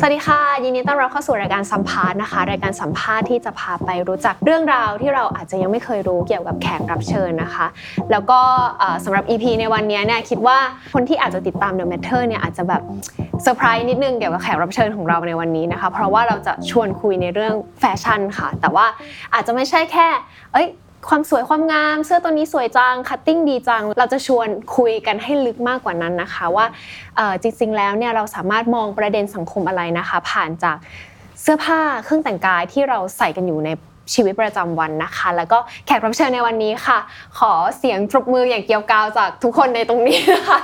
สวัสดีค่ะ ยินดีต้อนรับเข้าสู่รายการสัมภาษณ์นะคะ รายการสัมภาษณ์ที่จะพาไปรู้จักเรื่องราวที่เราอาจจะยังไม่เคยรู้เกี่ยวกับแขกรับเชิญนะคะ แล้วก็เอ่อสำหรับ EP ในวันนี้เนี่ยคิดว่าคนที่อาจจะติดตาม The Matter เนี่ยอาจจะแบบเซอร์ไพรส์นิดนึงเกี่ยวกับแขกรับเชิญของเราในวันนี้นะคะ เพราะว่าเราจะชวนคุยในเรื่องแฟชั่นค่ะ แต่ว่าอาจจะไม่ใช่แค่ เอ้ย ความสวยความงามเสื้อตัวนี้สวยจัง cutting ดีจัง เราจะชวนคุยกันให้ลึกมากกว่านั้นนะคะ ว่าเอ่อจริงๆแล้วเนี่ยเราสามารถมองประเด็นสังคมอะไรนะคะ ผ่านจากเสื้อผ้าเครื่องแต่งกายที่เราใส่กันอยู่ในชีวิตประจำวันนะคะ แล้วก็แขกรับเชิญในวันนี้ค่ะ ขอเสียงปรบมืออย่างเกรียวกราวจากทุกคนในตรงนี้นะคะ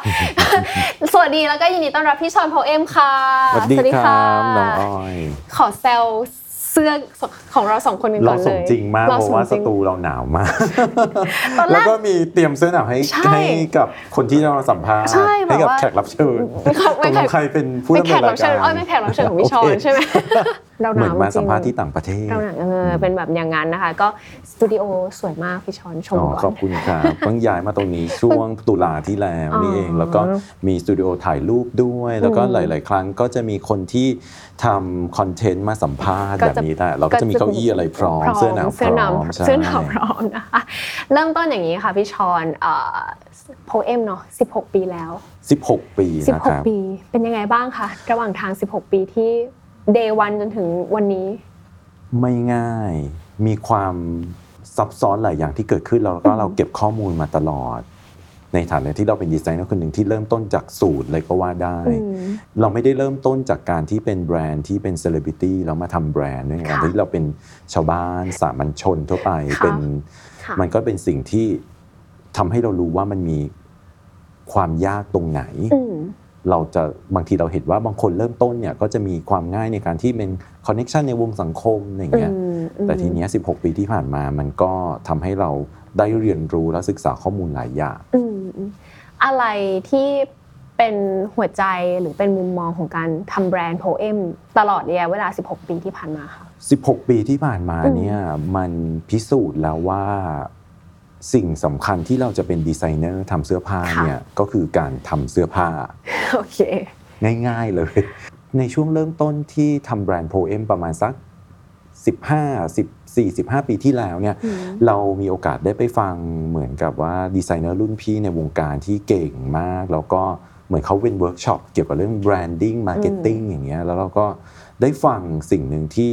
สวัสดีแล้วก็ยินดีต้อนรับพี่ชอนโพเอมค่ะ สวัสดีครับน้องอ้อย ขอแซว เสื้อของเราสองคนกันก่เราอนเลยสมจริงมากเเพราะว่าสสมจงตูเราหนาวมากตอนแรกแล้วก็มีเตรียมเสื้อหนาวให้ใช่ให้กับคนที่เราสัมภาษณ์ใช่แบบให้กับว่าแขกรับเชิญไม่ค่ะไม่ตกลค่ะงใครเป็นผู้ไม่ดำแขเนิกนรัราบยเชิกาญรอ้อยไม่แขกรับเชิญของพี่ชอโเคนใช่ไหมเราหเหมืนาอนวมาจริงสัมภาษณ์ที่ต่างประเทศเราหนักเออเป็นแบบอย่างนั้นนะคะ ก็สตูดิโอสวยมากพี่ชอนชมอ๋อก่อนขอบคุณครับเพิ่งย้ายมาตรงนี้ช่วงตุลาที่แล้วนี่เองอ๋อแล้วก็มีสตูดิโอถ่ายรูปด้วย แล้วก็อืมหลาย ๆ ครั้งก็จะมีคนที่ทำคอนเทนต์มาสัมภาษณ์ก็แบบจะนี้แหละเราก็จะมีเก้าอี้อะไรพร้อม เสื้อหนาวพเสื้อหนาวร้อมใช่เสื้อหนาวพร้อมนะคะเริ่มต้นอย่างนี้ค่ะพี่ชอนโพเอมเนาะ16 ปีแล้ว 16 ปีนะครับ16 ปี เป็นยังไงบ้างคะระหว่างทาง 16 ปีที่ day one จนถึงวันนี้ ไม่ง่ายมีความซับซ้อนหลายอย่างที่เกิดขึ้นแล้วก็เราเก็บข้อมูลมาตลอด ในฐานะที่เราเป็นดีไซเนอร์คนหนึ่งที่เริ่มต้นจากศูนย์เลยก็ว่าได้อืมเราไม่ได้เริ่มต้นจากการที่เป็นแบรนด์ที่เป็นเซเลบริตี้แล้วมาทำแบรนด์ด้วยค่ะการที่เราเป็นชาวบ้านสามัญชนทั่วไปค่ะเป็นค่ะมันก็เป็นสิ่งที่ทำให้เรารู้ว่ามันมีความยากตรงไหนอืมเราจะบางทีเราเห็นว่าบางคนเริ่มต้นเนี่ยก็จะมีความง่ายในการที่เป็นคอนเน็ชันในวงสังคมอย่างเงี้ยอืมอืมแต่ทีเนี้ย16 ปีที่ผ่านมามันก็ทำให้เรา ได้เรียนรู้และศึกษาข้อมูลหลายอย่างอืมอืมอะไรที่เป็นหัวใจหรือเป็นมุมมองของการทำแบรนด์โพเอมตลอดระยะเวลา 16 ปีที่ผ่านมาค่ะ 16 ปีที่ผ่านมาเนี่ยมันพิสูจน์แล้วว่าสิ่งสำคัญที่เราจะเป็นดีไซเนอร์ทำเสื้อผ้าค่ะเนี่ยก็คือการทำเสื้อผ้าโอเคง่าย ๆเลย ในช่วงเริ่มต้นที่ทำแบรนด์ POEM ประมาณสัก 15 14 15 ปีที่แล้วเนี่ยอืมเรามีโอกาสได้ไปฟังเหมือนกับว่าดีไซเนอร์รุ่นพี่ในวงการที่เก่งมาก แล้วก็เหมือนเขาเป็นเวิร์กช็อปเกี่ยวกับเรื่อง branding marketing อย่างเงี้ยแล้วเราก็ได้ฟังสิ่งหนึ่งที่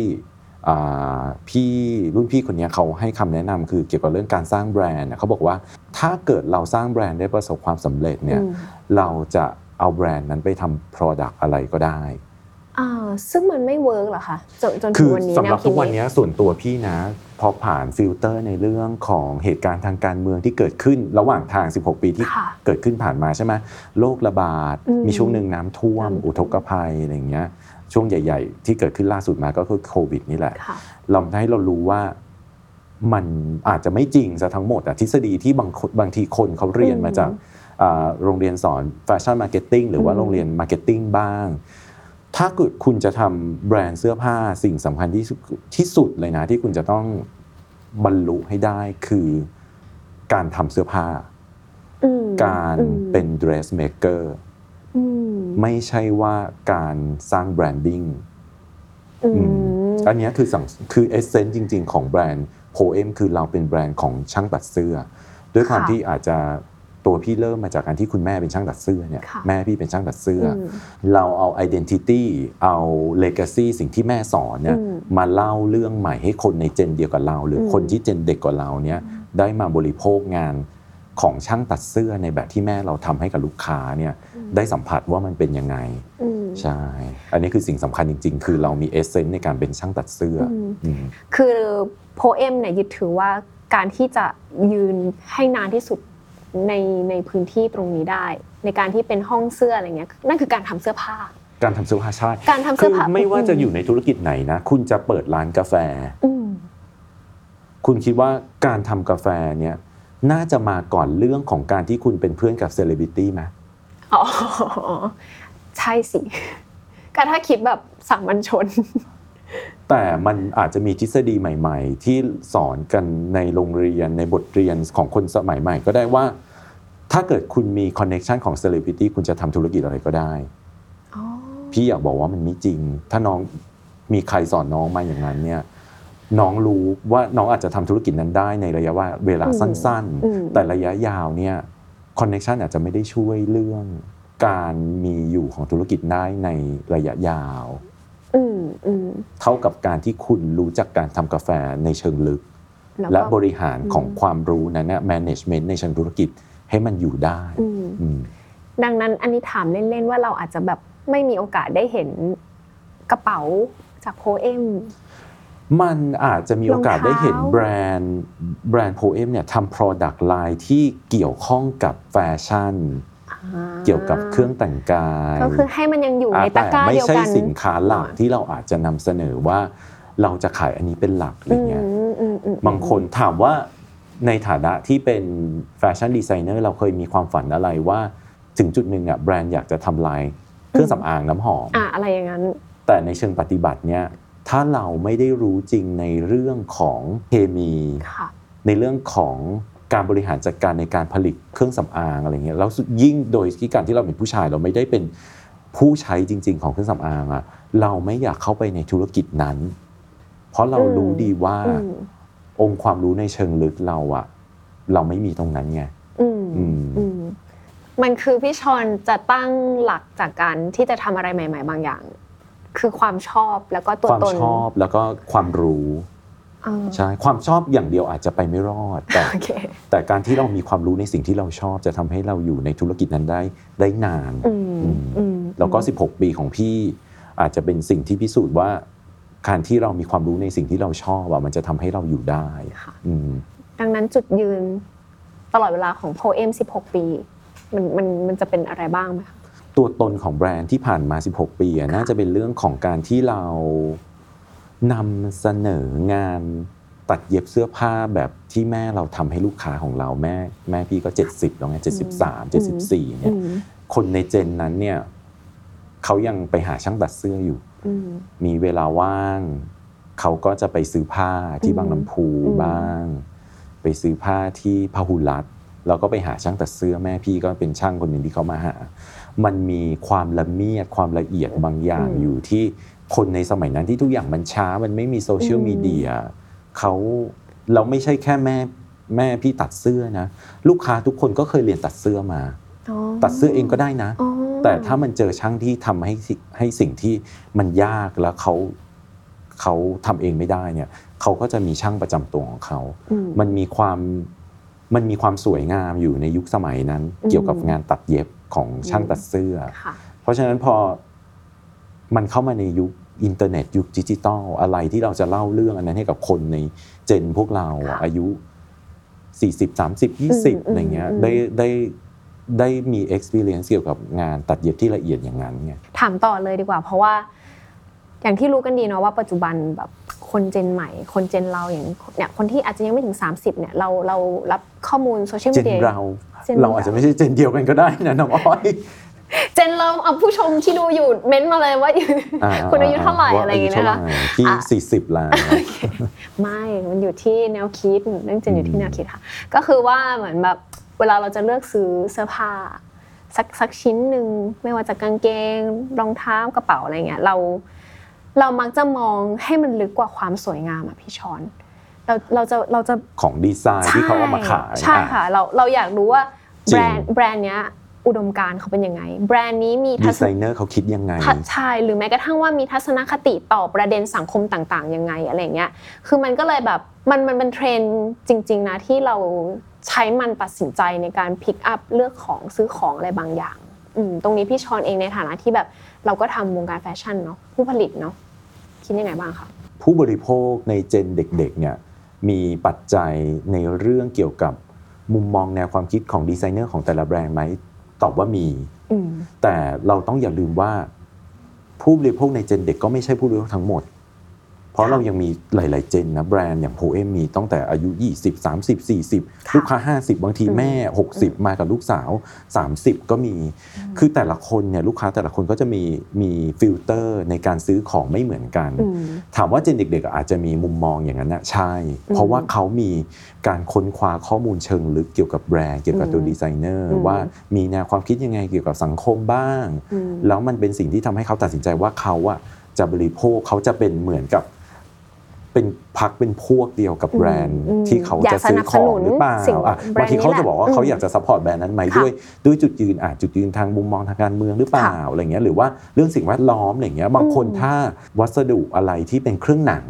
อ่าพี่รุ่นพี่คนเนี้ยเขาให้คำแนะนำคือเกี่ยวกับเรื่องการสร้างแบรนด์นะเขาบอกว่าถ้าเกิดเราสร้างแบรนด์ได้ประสบความสำเร็จเนี่ยอืมเราจะเอาแบรนด์นั้นไปทำ Product อะไรก็ได้ อ่าซึ่งมันไม่ work เหรอคะจนจนถึงวันนี้คือสำหรับแคิดทุกวันนี้ส่วนตัวพี่นะ พอผ่านฟิลเตอร์ในเรื่องของเหตุการณ์ทางการเมืองที่เกิดขึ้นระหว่างทาง 16 ปีที่ค่ะเกิดขึ้นผ่านมาใช่ไหมโรคระบาดอืมมีช่วงหนึ่งน้ำท่วมน้ำท่วม อุทกภัยอะไรอย่างเงี้ยช่วงใหญ่ ๆ ที่เกิดขึ้นล่าสุดมาก็คือโควิดนี่แหละค่ะเราทำให้เรารู้ว่ามันอาจจะไม่จริงซะทั้งหมดอะทฤษฎีที่บางคนบางทีคนเขาเรียนมาจากอ่าโรงเรียนสอน fashion marketing หรือว่าอืมโรงเรียน marketing บ้าง ถ้าเกิดคุณจะทำแบรนด์เสื้อผ้าสิ่งสำคัญที่สุดที่สุดเลยนะ ที่คุณจะต้องบรรลุให้ได้คือการทำเสื้อผ้าอืมการอืมเป็น dressmaker อืมไม่ใช่ว่าการสร้าง brandingอืมอันเนี้ยคือสั่งคือ essence จริง ๆ ของแบรนด์โพเอมคือเราเป็นแบรนด์ของช่างตัดเสื้อ ด้วยความค่ะที่อาจจะ ตัวพี่เริ่มมาจากการที่คุณแม่เป็นช่างตัดเสื้อเนี่ยค่ะแม่พี่เป็นช่างตัดเสื้ออืมเราเอา identity เอา legacy สิ่งที่แม่สอนเนี่ยอืมมาเล่าเรื่องใหม่ให้คนในเจนเดียวกับเรา หรืออืมคนที่เจนเด็กกว่าเราเนี่ยได้มาบริโภคงานของช่างตัดเสื้อในแบบที่แม่เราทำให้กับลูกค้าเนี่ยได้สัมผัสว่ามันเป็นยังไงอืมใช่ อันนี้คือสิ่งสำคัญจริง ๆ คือเรามีเอเซนต์ในการเป็นช่างตัดเสื้ออมอืมคือโพเอมเนี่ยยึดถือว่าการที่จะยืนให้นานที่สุด ในในพื้นที่ตรงนี้ได้ ในการที่เป็นห้องเสื้ออะไรเงี้ยนั่นคือการทำเสื้อผ้า การทำเสื้อผ้าใช่การทำเสื้อผ้าคือไม่ว่าจะอยู่ในธุรกิจไหนนะคุณจะเปิดร้านกาแฟอืมคุณคิดว่าการทำกาแฟเนี่ย น่าจะมาก่อนเรื่องของการที่คุณเป็นเพื่อนกับเซเลบริตี้ไหมอ๋อใช่สิก็ถ้าคิดแบบสามัญชน แต่มันอาจจะมีทฤษฎีใหม่ ๆ ที่สอนกันในโรงเรียนในบทเรียนของคนสมัยใหม่ ก็ได้ว่า ถ้าเกิดคุณมี connection ของเซเลบริตี้คุณจะทำธุรกิจอะไรก็ได้อ๋อพี่อยากบอกว่ามันไม่จริง ถ้าน้องมีใครสอนน้องมาอย่างนั้นเนี่ยน้องรู้ว่าน้องอาจจะทำธุรกิจนั้นได้ในระยะว่าเวลาสั้นอืมๆแต่ระยะยาวเนี่ยคอนเน็ชันอาจจะไม่ได้ช่วยเรื่องการมีอยู่ของธุรกิจได้ในระยะยาวอืมอืม เท่ากับการที่คุณรู้จักการทำกาแฟในเชิงลึก แล้วและก็บริหารของความรู้นั้นเนี่ย management ในเชิงธุรกิจให้มันอยู่ได้อืมอืมดังนั้นอันนี้ถามเล่นๆว่าเราอาจจะแบบไม่มีโอกาสได้เห็นกระเป๋าจากโพเอมมันอาจจะมีโอกาสได้เห็นรองเท้าแบรนด์แบรนด์โพเอมเนี่ยทำ product line ที่เกี่ยวข้องกับแฟชั่น เกี่ยวกับเครื่องแต่งกายก็คือให้มันยังอยู่ในตะแต่กร้าไม่เดียวใช่กันสินค้าหลักที่เราอาจจะนำเสนอว่า เราจะขายอันนี้เป็นหลักอะไรเงี้ยอืมอืมอืมบางคนถามว่าในฐานะที่เป็น fashion designer เราเคยมีความฝันอะไรว่าถึงจุดหนึ่งอะแบรนด์อยากจะทำลายเครื่องสำอางน้ำหอมอะอะไรอย่างนั้น แต่ในเชิงปฏิบัติเนี่ยถ้าเราไม่ได้รู้จริงในเรื่องของเคมีค่ะในเรื่องของ การบริหารจัดการในการผลิตเครื่องสำอางอะไรเงี้ยแล้วยิ่งโดยที่การที่เราเป็นผู้ชายเราไม่ได้เป็นผู้ใช้จริง ๆ ของเครื่องสำอางอะเราไม่อยากเข้าไปในธุรกิจนั้น เพราะเราอืมรู้ดีว่าอืมองค์ความรู้ในเชิงลึกเราอะเราไม่มีตรงนั้นไงอืมอืมอืมมันคือพี่ชอนจะตั้งหลักจากการที่จะทำอะไรใหม่ ๆ บางอย่าง คือความชอบแล้วก็ตัวความตนชอบแล้วก็ความรู้อ่า ใช่ความชอบอย่างเดียวอาจจะไปไม่รอด แต่โอเคแต่การที่เรามีความรู้ในสิ่งที่เราชอบจะทำให้เราอยู่ในธุรกิจนั้นได้ได้นานอืมอืมอืมแล้วก็ 16 ปีของพี่อาจจะเป็นสิ่งที่พิสูจน์ว่า การที่เรามีความรู้ในสิ่งที่เราชอบอะมันจะทำให้เราอยู่ได้ค่ะอืมดังนั้นจุดยืนตลอดเวลาของโพเอม16 ปี มันมันมันจะเป็นอะไรบ้างไหมคะตัวตนของแบรนด์ที่ผ่านมา 16 ปีอะน่าจะเป็นเรื่องของการที่เรา นำเสนองานตัดเย็บเสื้อผ้าแบบที่แม่เราทำให้ลูกค้าของเราแม่แม่พี่ก็ 70แล้วไง73 74เนี่ยอืมคนในเจนนั้นเนี่ยเขายังไปหาช่างตัดเสื้ออยู่อืมมีเวลาว่าง เขาก็จะไปซื้อผ้าที่อืมบางลำพูอืมบ้าง ไปซื้อผ้าที่พหุรัตน์แล้วก็ไปหาช่างตัดเสื้อแม่พี่ก็เป็นช่างคนหนึ่งที่เขามาหา มันมีความละเมียดความละเอียดบางอย่างอยู่ที่ คนในสมัยนั้นที่ทุกอย่างมันช้ามันไม่มีโซเชียลมีเดียเขาเราไม่ใช่แค่แม่แม่พี่ตัดเสื้อนะ ลูกค้าทุกคนก็เคยเรียนตัดเสื้อมาอ๋อตัดเสื้อเองก็ได้นะอ๋อแต่ถ้ามันเจอช่างที่ทำให้สิให้สิ่งที่มันยากแล้วเขาเขาทำเองไม่ได้เนี่ยเขาก็จะมีช่างประจำตัวของเขาอืมมันมีความมันมีความสวยงามอยู่ในยุคสมัยนั้นอืมเกี่ยวกับงานตัดเย็บของช่างตัดเสื้อค่ะเพราะฉะนั้นพอ มันเข้ามาในยุคอินเทอร์เน็ตยุคดิจิตอลอะไรที่เราจะเล่าเรื่องอันนั้นให้กับคนในเจนพวกเราอะค่ะอายุ 40 30อืม20อะไรเงี้ยอืมได้ได้ได้มี experience เกี่ยวกับงานตัดเย็บที่ละเอียดอย่างนั้นไงถามต่อเลยดีกว่า เพราะว่าอย่างที่รู้กันดีเนาะว่าปัจจุบันแบบคนเจนใหม่ คนเจนเราอย่างเนี่ยคนที่อาจจะยังไม่ถึง 30เนี่ยเราเรารับข้อมูลโซเชียลเจมีนเดียเราเจนเราอาจจะไม่ใช่เจนเดียวกันก็ได้นะน้องอ้อย เจนเราเอาผู้ชมที่ดูอยู่เม้นต์มาเลยว่าาคุณอายุเท่าไหร่ว่อะไรอย่างเงี้ยนะคะอายุเท่าไหร่พี่อะสี่สิบแล้วไม่มันอยู่ที่แนวคิดเรื่องเจนอยู่ที่แนวคิดค่ะ ก็คือว่าเหมือนแบบเวลาเราจะเลือกซื้อเสื้อผ้าสักสักชิ้นหนึ่งไม่ว่าจะกางเกงรองเท้ากระเป๋าอะไรเงี้ยเราเรามักจะมองให้มันลึกกว่าความสวยงามอะพี่ชอนเราเราจะเราจะของดีไซน์ที่เขาเอามาขายใช่อะค่ะเราเราอยากรู้ว่าจริแบงรนด์แบรนด์เนี้ย อุดมการณ์เขาเป็นยังไง แบรนด์นี้มีดีทัศไซนเนอร์เขาคิดยังไงทัศใช่หรือแม้กระทั่งว่ามีทัศนคติต่อประเด็นสังคมต่างๆยังไงอะไรเงี้ยคือมันก็เลยแบบมันมันเป็นเทรนด์จริง ๆนะที่เราใช้มันตัดสินใจในการ pick up เลือกของซื้อของอะไรบางอย่างอืมตรงนี้พี่ชอนเองในฐานะที่แบบเราก็ทำวงการแฟชั่นเนาะผู้ผลิตเนาะคิดยังไงบ้างคะผู้บริโภคในเจนเด็กๆเนี่ยมีปัจจัยในเรื่องเกี่ยวกับมุมมองแนวความคิดของดีไซเนอร์ของแต่ละแบรนด์ไหม ตอบว่ามีอืมแต่เราต้องอย่าลืมว่าผู้บริโภคในเจนเด็กก็ไม่ใช่ผู้บริโภคทั้งหมด เพราะเรายังมีหลาย ๆ เจนนะแบรนด์อย่างโพเอมมีตั้งแต่อายุ 20 30 40 ลูกค้า 50 บางทีแม่ 60 มากับลูกสาว 30 ก็มี คือแต่ละคนเนี่ยลูกค้าแต่ละคนก็จะมีมีฟิลเตอร์ในการซื้อของไม่เหมือนกันอืมถามว่าเจนเด็ก ๆ อาจจะมีมุมมองอย่างนั้นนะใช่ เพราะว่าเขามีการค้นคว้าข้อมูลเชิงลึกเกี่ยวกับแบรนด์เกี่ยวกับตัวอืมดีไซเนอร์อืมว่ามีแนวความคิดยังไงเกี่ยวกับสังคมบ้างอืมแล้วมันเป็นสิ่งที่ทำให้เขาตัดสินใจว่าเขาอะจะบริโภคเขาจะเป็นเหมือนกับ เป็นพรรคเป็นพวกเดียวกับแบรนด์อืมที่เขาอยากจะซื้อของหรือเปล่าสนับสนุนสิ่งอะแบรนด์บางทีเขาจะบอกว่านี้แหละเขาอยากจะ support แบรนด์นั้นไหมค่ะด้วย ด้วยจุดยืนอาจจุดยืนทางมุมมองทางการเมืองหรือเปล่าอะไรเงี้ยหรือว่าเรื่องสิ่งแวดล้อมอะไรเงี้ยบางคนอืมถ้าวัสดุอะไรที่เป็นเครื่องหนัง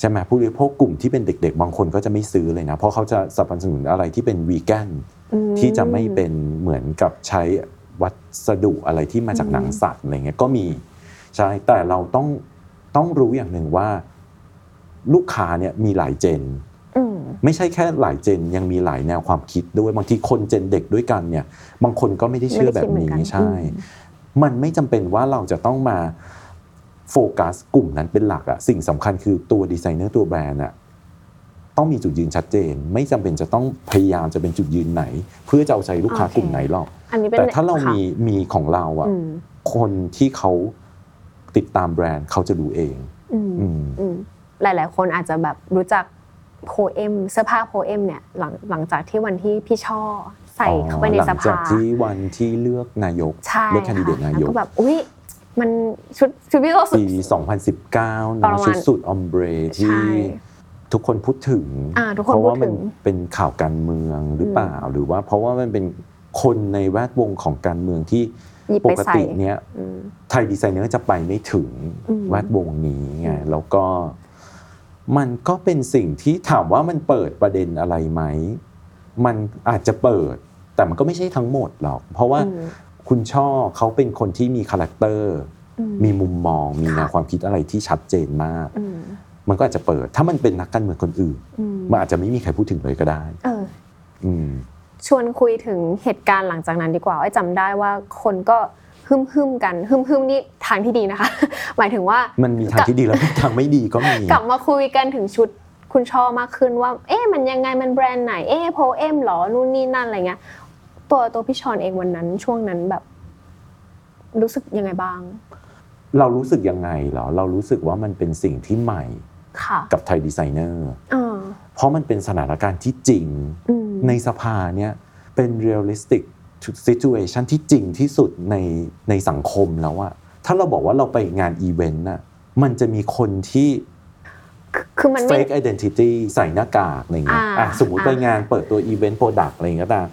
ใช่ไหมผู้บริโภคกลุ่มที่เป็นเด็ก ๆ บางคนก็จะไม่ซื้อเลยนะ เพราะเขาจะสนับสนุนอะไรที่เป็นวีแกนอืมที่จะไม่เป็นเหมือนกับใช้วัสดุอะไรที่มาจากอืมหนังสัตว์อะไรเงี้ยก็มีใช่แต่เราต้องต้องรู้อย่างหนึ่งว่า ลูกค้าเนี่ยมีหลายเจนอืมไม่ใช่แค่หลายเจนยังมีหลายแนวความคิดด้วยบางทีคนเจนเด็กด้วยกันเนี่ย บางคนก็ไม่ได้เชื่อแบบนี้ไม่ได้คิดเหมือนกันใช่อืมมันไม่จำเป็นว่าเราจะต้องมาโฟกัสกลุ่มนั้นเป็นหลักอะสิ่งสำคัญคือตัวดีไซเนอร์ตัวแบรนด์อะต้องมีจุดยืนชัดเจน ไม่จำเป็นจะต้องพยายามจะเป็นจุดยืนไหน เพื่อจะเอาใจลูกค้ากลุ่มไหนหรอกอันนี้เป็นแต่ถ้าเราค่ะมีมีของเราอะอืมคนที่เขาติดตามแบรนด์เขาจะรู้เอง อืมอืมอืม หลาย ๆ คนอาจจะแบบรู้จักโพเอมเสื้อผ้าโพเอมเนี่ยหลังหลังจากที่วันที่พี่ช่อใส่เข้าไปในหลัสงจากภาที่วันที่เลือกนายกใช่เลือกแคนดิเดตค่ะนาแล้วยกก็แบบอุ้ยมันชุดชุดพี่โตสุดปี2019ประเนาะมาณชุดสุดออมเบรที่ใช่ทุกคนพูดถึงอ่าทุกคนเพราะว่าพูดถึมันงเป็นข่าวการเมืองหรือเปล่า หรือว่าเพราะว่ามันเป็นคนในแวดวงของการเมืองที่หยิบปไปกใส่ติเนี้ยอืมไทยดีไซเนอร์จะไปไม่ถึงอืมแวดวงนี้ไงอืมแล้วก็ มันก็เป็นสิ่งที่ถามว่ามันเปิดประเด็นอะไรไหม มันอาจจะเปิด แต่มันก็ไม่ใช่ทั้งหมดหรอก เพราะว่าอืมคุณช่อเขาเป็นคนที่มี character อืมมีมุมมอง มีแนวค่ะความคิดอะไรที่ชัดเจนมากอืมมันก็อาจจะเปิด ถ้ามันเป็นนักการเมืองคนอื่นอืมมันอาจจะไม่มีใครพูดถึงเลยก็ได้เอออืมชวนคุยถึงเหตุการณ์หลังจากนั้นดีกว่าไอ้จำได้ว่าคนก็ ฮึมฮึมๆกันฮึมฮึมๆนี่ทางที่ดีนะคะ หมายถึงว่ามันมีทางที่ดีแล้วทางไม่ดีก็มีกลับมาคุยกันถึงชุดคุณชอบมากขึ้นว่า เอ๊ะมันยังไงมันแบรนด์ไหนเอ๊ะโพเอมหรอนู่นนี่นั่นอะไรเงี้ยตัวตัวพี่ชอนเองวันนั้นช่วงนั้นแบบ รู้สึกยังไงบ้าง เรารู้สึกยังไงเหรอ เรารู้สึกว่ามันเป็นสิ่งที่ใหม่ค่ะกับไทยดีไซเนอร์อ่าเพราะมันเป็นสถานการณ์ที่จริงอืมในสภาเนี่ยเป็น realistic situation ที่จริงที่สุดในในสังคมแล้วอะถ้าเราบอกว่าเราไปงานอีเวนต์น่ะมันจะมีคนที่คือมันไม่ fake identity ใส่หน้ากากอะไรเงี้ยอ่าอะสมมุติอ่าไปงานเปิดตัว event product อะไรเงี้ยก็ตาม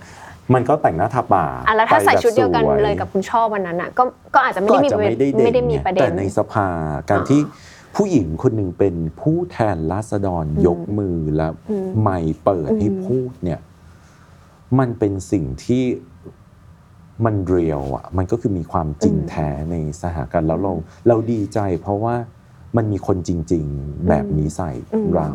มันก็แต่งหน้าทาปากอะแล้วถ้าใส่ไปแบบชุดเดียวกันเลยกับคุณช่อวันนั้นอะก็ก็อาจจะไม่ก็ได้อาจมีจะไม่ได้ไม่ได้มีเด่นประเด็แต่นในสภาการอ่าที่ผู้หญิงคนหนึ่งเป็นผู้แทนราษฎรอืมยกมือและอืมไม่เปิดให้อืมพูดเนี่ย มันเป็นสิ่งที่ มันเรียวอะมันก็คือมีความจริงแท้ในสถานการณ์แล้วเราเราดีใจ เพราะว่ามันมีคนจริง ๆ แบบนี้ใส่อืมเรา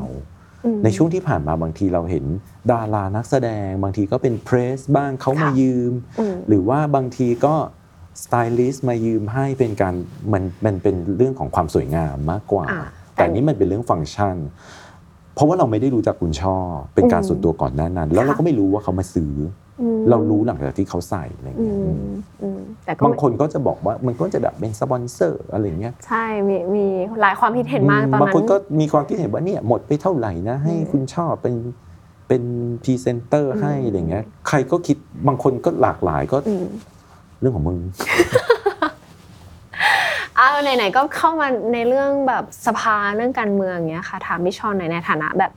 อืมในช่วงที่ผ่านมาบางทีเราเห็นดารานักแสดง บางทีก็เป็นเพรสบ้างเขามาค่ะยืมอืม หรือว่าบางทีก็สไตลิสต์มายืมให้เป็นการมันมันเป็นเรื่องของความสวยงามมากกว่าอ่าแต่นี่มันเป็นเรื่องฟังก์ชัน เพราะว่าเราไม่ได้รู้จักคุณช่อ เป็นการอืมส่วนตัวก่อนหน้านั้น แล้วเราค่ะก็ไม่รู้ว่าเขามาซื้ออืมอ เรารู้หลังจากที่เขาใส่อะไรอืเงี้ยมอืมแต่ก็บางคนก็จะบอกว่ามันก็จะแบบเป็นสปอนเซอร์อะไรเงี้ยใช่มีมีหลายความคิดเห็นมากตอนนั้นบางคนก็มีความคิดเห็นว่าเนี่ยหมดไปเท่าไหร่นะให้อืมคุณช่อเป็นเป็นพรีเซนเตอร์ให้อืมอะไรเงี้ย ใครก็คิดบางคนก็หลากหลายก็อืมเรื่องของมึงเอาไหนๆก็เข้ามาในเรื่องแบบสภาเรื่องการเมืองอย่างเงี้ยค่ะถามพี่ชอนหน่อยในฐานะแบบ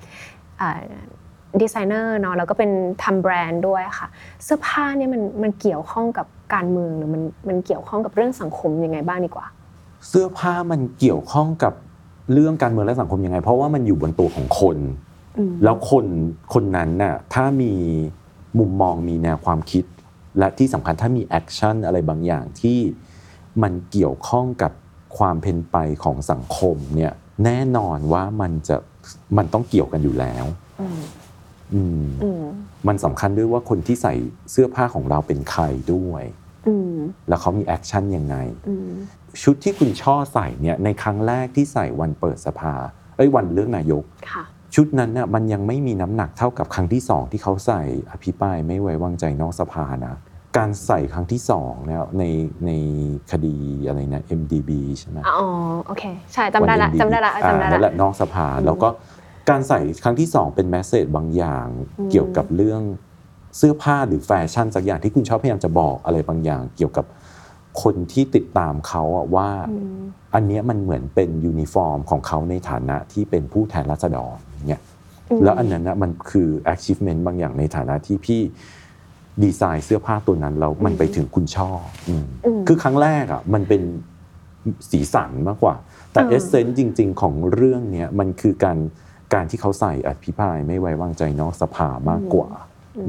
ดีไซเนอร์เนาะแล้วก็เป็นทำแบรนด์ด้วยค่ะ เสื้อผ้าเนี่ยมันมันเกี่ยวข้องกับการเมืองหรือมันมันเกี่ยวข้องกับเรื่องสังคมยังไงบ้างดีกว่า เสื้อผ้ามันเกี่ยวข้องกับเรื่องการเมืองและสังคมยังไง เพราะว่ามันอยู่บนตัวของคนอืมแล้วคนคนนั้นน่ะถ้ามีมุมมองมีแนวความคิด และที่สำคัญถ้ามี action อะไรบางอย่างที่มันเกี่ยวข้องกับความเป็นไปของสังคมเนี่ยแน่นอนว่ามันจะมันต้องเกี่ยวกันอยู่แล้วอื มอืมอืมมันสำคัญด้วยว่าคนที่ใส่เสื้อผ้าของเราเป็นใครด้วยอืมแล้วเขามี action ยังไงอืมชุดที่คุณช่อใส่เนี่ยในครั้งแรกที่ใส่วันเปิดสภาเอ้ยวันเลือกนายกค่ะชุดนั้นน่ะมันยังไม่มีน้ำหนักเท่ากับครั้งที่สองที่เขาใส่อภิปรายไม่ไว้วางใจนอกสภานะการใส่ครั้งที่สองเนี่ยในในคดีอะไรนะ MDB ใช่ไหมอ๋อโอเคใช่จำได้ละวันจำได้ละอ่าจำได้นั่นแหละละนอกสภาแล้วก็ การใส่ครั้งที่สองเป็น message บางอย่างอืมเกี่ยวกับเรื่องเสื้อผ้าหรือแฟชั่นสักอย่างที่คุณช่อพยายามจะบอกอะไรบางอย่างเกี่ยวกับคนที่ติดตามเขาอะว่าอืมอันเนี้ยมันเหมือนเป็นยูนิฟอร์มของเขาในฐานะที่เป็นผู้แทนราษฎรเนี่ยอืมแล้วอันนั้นนะมันคือ achievement บางอย่างในฐานะที่พี่ดีไซน์เสื้อผ้าตัวนั้นแล้วมันไปถึงคุณช่ออืมอืมคือครั้งแรกอะมันเป็นสีสันมากกว่า แต่อ่า essence จริง ๆ ของเรื่องเนี้ยมันคือการ การที่เขาใส่อภิปรายไม่ไว้วางใจนอกสภามากกว่า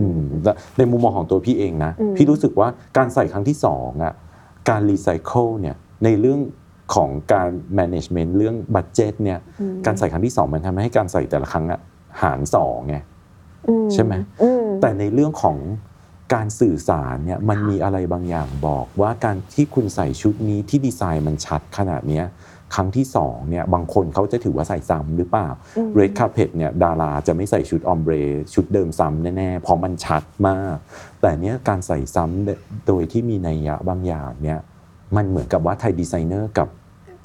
อืมและในมุมมองของตัวพี่เองนะอืมพี่รู้สึกว่าการใส่ครั้งที่สองอะการรีไซเคิลเนี่ยในเรื่องของการ management เรื่อง budget เนี่ยอืมการใส่ครั้งที่สองมันทำให้การใส่แต่ละครั้งอะหารสองไงอืมใช่ไหมอืมแต่ในเรื่องของการสื่อสารเนี่ยมันมีอะไรบางอย่างบอกว่าการที่คุณใส่ชุดนี้ที่ดีไซน์มันชัดขนาดเนี้ย ครั้งที่สองเนี่ยบางคนเขาจะถือว่าใส่ซ้ำหรือเปล่าอืมเรดคาเพ t เนี่ยดาราจะไม่ใส่ชุด ombre ชุดเดิมซ้ำแน่ๆเพราะมันชัดมาก แต่เนี้ยการใส่ซ้ำโดยที่มีนัยยะบางอย่างเนี่ยมันเหมือนกับว่า Thai designer กับ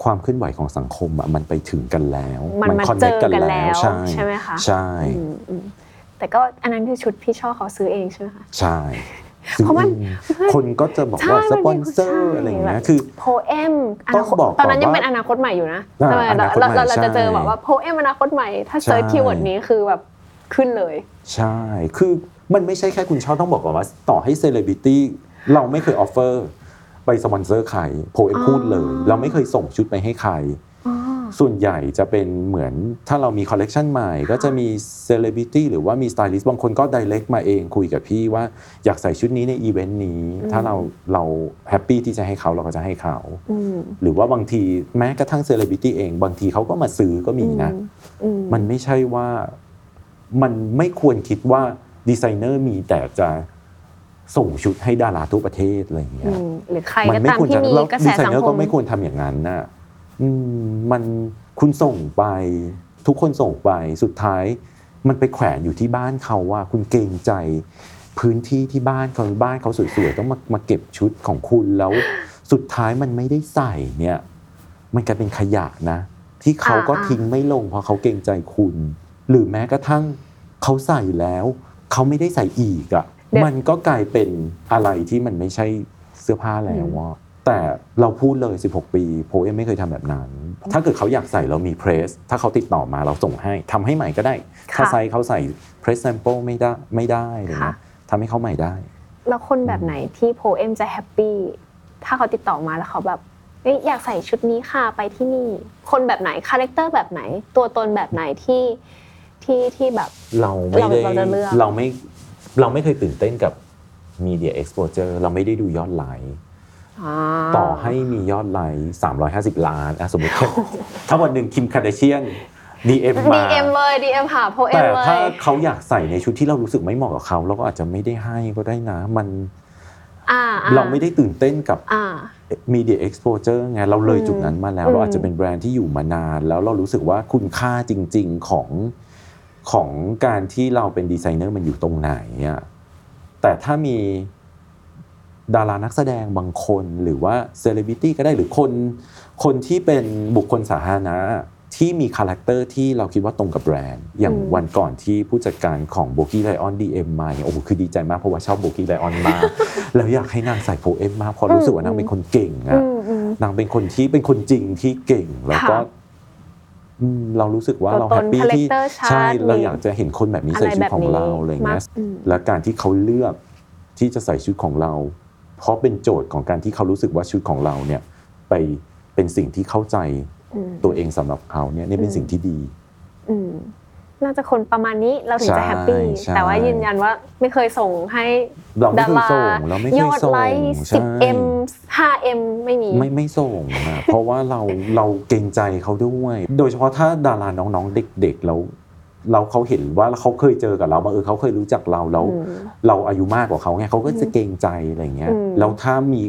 ความเคลื่อนไหวของสังคมอะมันไปถึงกันแล้ว มันมา connect เจอกันแล้วใช่ใช่ไหมคะใช่อืมอืมแต่ก็อันนั้นคือชุดพี่ช่อเขาซื้อเองใช่ไหมคะใช่ เพราะมันซึ่งคนก็จะบอกว่าสปอนเซอร์อะไรอย่างเงี้ยคือโพเอมต้องบอกตอนนั้นก่อนยังว่าเป็นอนาคตใหม่อยู่นะอ่าใช่ไหมอนาคตใหม่เราเราเราจะเจอใช่แบบว่าโพเอมอนาคตใหม่ ถ้า search ใช่ keyword นี้คือแบบขึ้นเลย ใช่คือมันไม่ใช่แค่คุณช่อต้องบอกก่อนว่า ต่อให้เซเลบริตี้เราไม่เคย offer ไปสปอนเซอร์ใครโพเอ็มอ๋อพูดเลย เราไม่เคยส่งชุดไปให้ใครอ๋อ ส่วนใหญ่จะเป็นเหมือนถ้าเรามีคอลเลกชันใหม่ ก็จะมีเซเลบริตี้หรือว่ามีสไตลิสต์บางคนก็ d ดเ e c t มาเองคุยกับพี่ว่าอยากใส่ชุดนี้ในอีเวนต์นี้ ถ้าเราเรา happy ที่จะให้เขาเราก็จะให้เขาอืมหรือว่าบางทีแม้กระทั่งเซเลบริตี้เองบางทีเขาก็มาซื้อก็มีนะอืมมันไม่ใช่ว่ามันไม่ควรคิดว่าดีไซเนอร์มีแต่จะส่งชุดให้ดาราทั่วประเทศอะไรอย่างเงี้อืยมหรือใครมัก็ไม่ตามควรที่จะมีแล้วกระแสดีไซสังเนอร์คก็มไม่ควรทำอย่างนั้นน่ะอื มมันคุณส่งไป ทุกคนส่งไปสุดท้าย มันไปแขวนอยู่ที่บ้านเขาว่า คุณเกรงใจ พื้นที่ที่บ้านเขาบ้านเขาสวยๆต้องมามาเก็บชุดของคุณแล้ว สุดท้ายมันไม่ได้ใส่เนี่ย มันกลายเป็นขยะนะ ที่เขาก็อ่าทิ้งไม่ลงเพราะเขาเกรงใจคุณ หรือแม้กระทั่งเขาใส่แล้ว เขาไม่ได้ใส่อีกอะ่ะมันก็กลายเป็นอะไรที่มันไม่ใช่เสื้อผ้าแล้วว่า แต่เราพูดเลย 16 ปีโพเอมไม่เคยทำแบบนั้น ถ้าเกิดเขาอยากใส่เรามี press ถ้าเขาติดต่อมาเราส่งให้ทำให้ใหม่ก็ได้ ถ้าไซส์เขาใส่ press sample ไม่ได้ไม่ได้อะไรเลยนะทำให้เขาใหม่ได้ แล้วคนแบบไหนที่โพเอมจะ happy ถ้าเขาติดต่อมาแล้วเขาแบบเอ้ยอยากใส่ชุดนี้ค่ะไปที่นี่ คนแบบไหน character แบบไหน ตัวตนแบบไหนที่ที่ที่แบบเราไม่ได้เราเราจะเลือกเราไม่เราไม่เคยตื่นเต้นกับ Media Exposure เราไม่ได้ดูยอดไลค์อ่า ต่อให้มียอดไลค์350 ล้านอะสมมติ ถ้าวันหนึ่งคิมคาเดเชียน DM มาดีเอ็มเลยดีเอ็มหาโพเอแต่มเลถ้ายเขาอยากใส่ในชุดที่เรารู้สึกไม่เหมาะกับเขาเราก็อาจจะไม่ได้ให้ก็ได้นะ มันอ่าอ่เราไม่ได้ตื่นเต้นกับอ่า Media Exposure ไงเราเลยอืมจุดนั้นมาแล้วอืมเราอาจจะเป็นแบรนด์ที่อยู่มานาน แล้วเรารู้สึกว่าคุณค่าจริง ๆของของการที่เราเป็นดีไซเนอร์มันอยู่ตรงไหนอะแต่ถ้ามี ดารานักแสดงบางคนหรือว่าเซเลบริตี้ก็ได้หรือคนคนที่เป็นบุคคลสาธารณะที่มี character ที่เราคิดว่าตรงกับแบรนด์ อย่างอืมวันก่อนที่ผู้จัดการของโบกี้ไลออน DM มาเนี่ยโอ้โหคือดีใจมากเพราะว่าชอบโบกี้ไลออนมากแล้วอยากให้นางใส่โพเอมมากเพราะรู้สึกว่านางเป็นคนเก่งอะอืมอืมนางเป็นคนที่เป็นคนจริงที่เก่งแล้วก็ค่ะอืมเรารู้สึกว่าตัวเราตแฮนปปี้ที่ character ชัดใช่มีเราอยากจะเห็นคนแบบนี้ใส่ชุดของเราอะไรแบบนี้อะไรเงี้ยมากอืมและการที่เขาเลือกที่จะใส่ชุดของเรา เพราะเป็นโจทย์ของการที่เขารู้สึกว่าชุดของเราเนี่ยไปเป็นสิ่งที่เข้าใจอืมตัวเองสำหรับเขาเนี่ยนี่เป็นอืมสิ่งที่ดีอืมน่าจะคนประมาณนี้เราถึงจะใช่แฮปปี้ใช่แต่ว่ายืนยันว่าไม่เคยส่งให้เราไม่ดาเคยราส่งเราไม่เคยยอดส่งไลค์ใช่สิบเอ็มห้าเอ็มไม่มีไม่ไม่ส่งนะเพราะว่าเราเราเกรงใจเขาด้วย โดยเฉพาะถ้าดาราน้องๆเด็กๆแล้ว เราเขาเห็นว่าเขาเคยเจอกับเราบางเออเขาเคยรู้จักเราแล้วอืมเราอายุมากกว่าเขาไงเขาก็จะเกรงใจอะไรเงี้ยอืมแล้วถ้ามี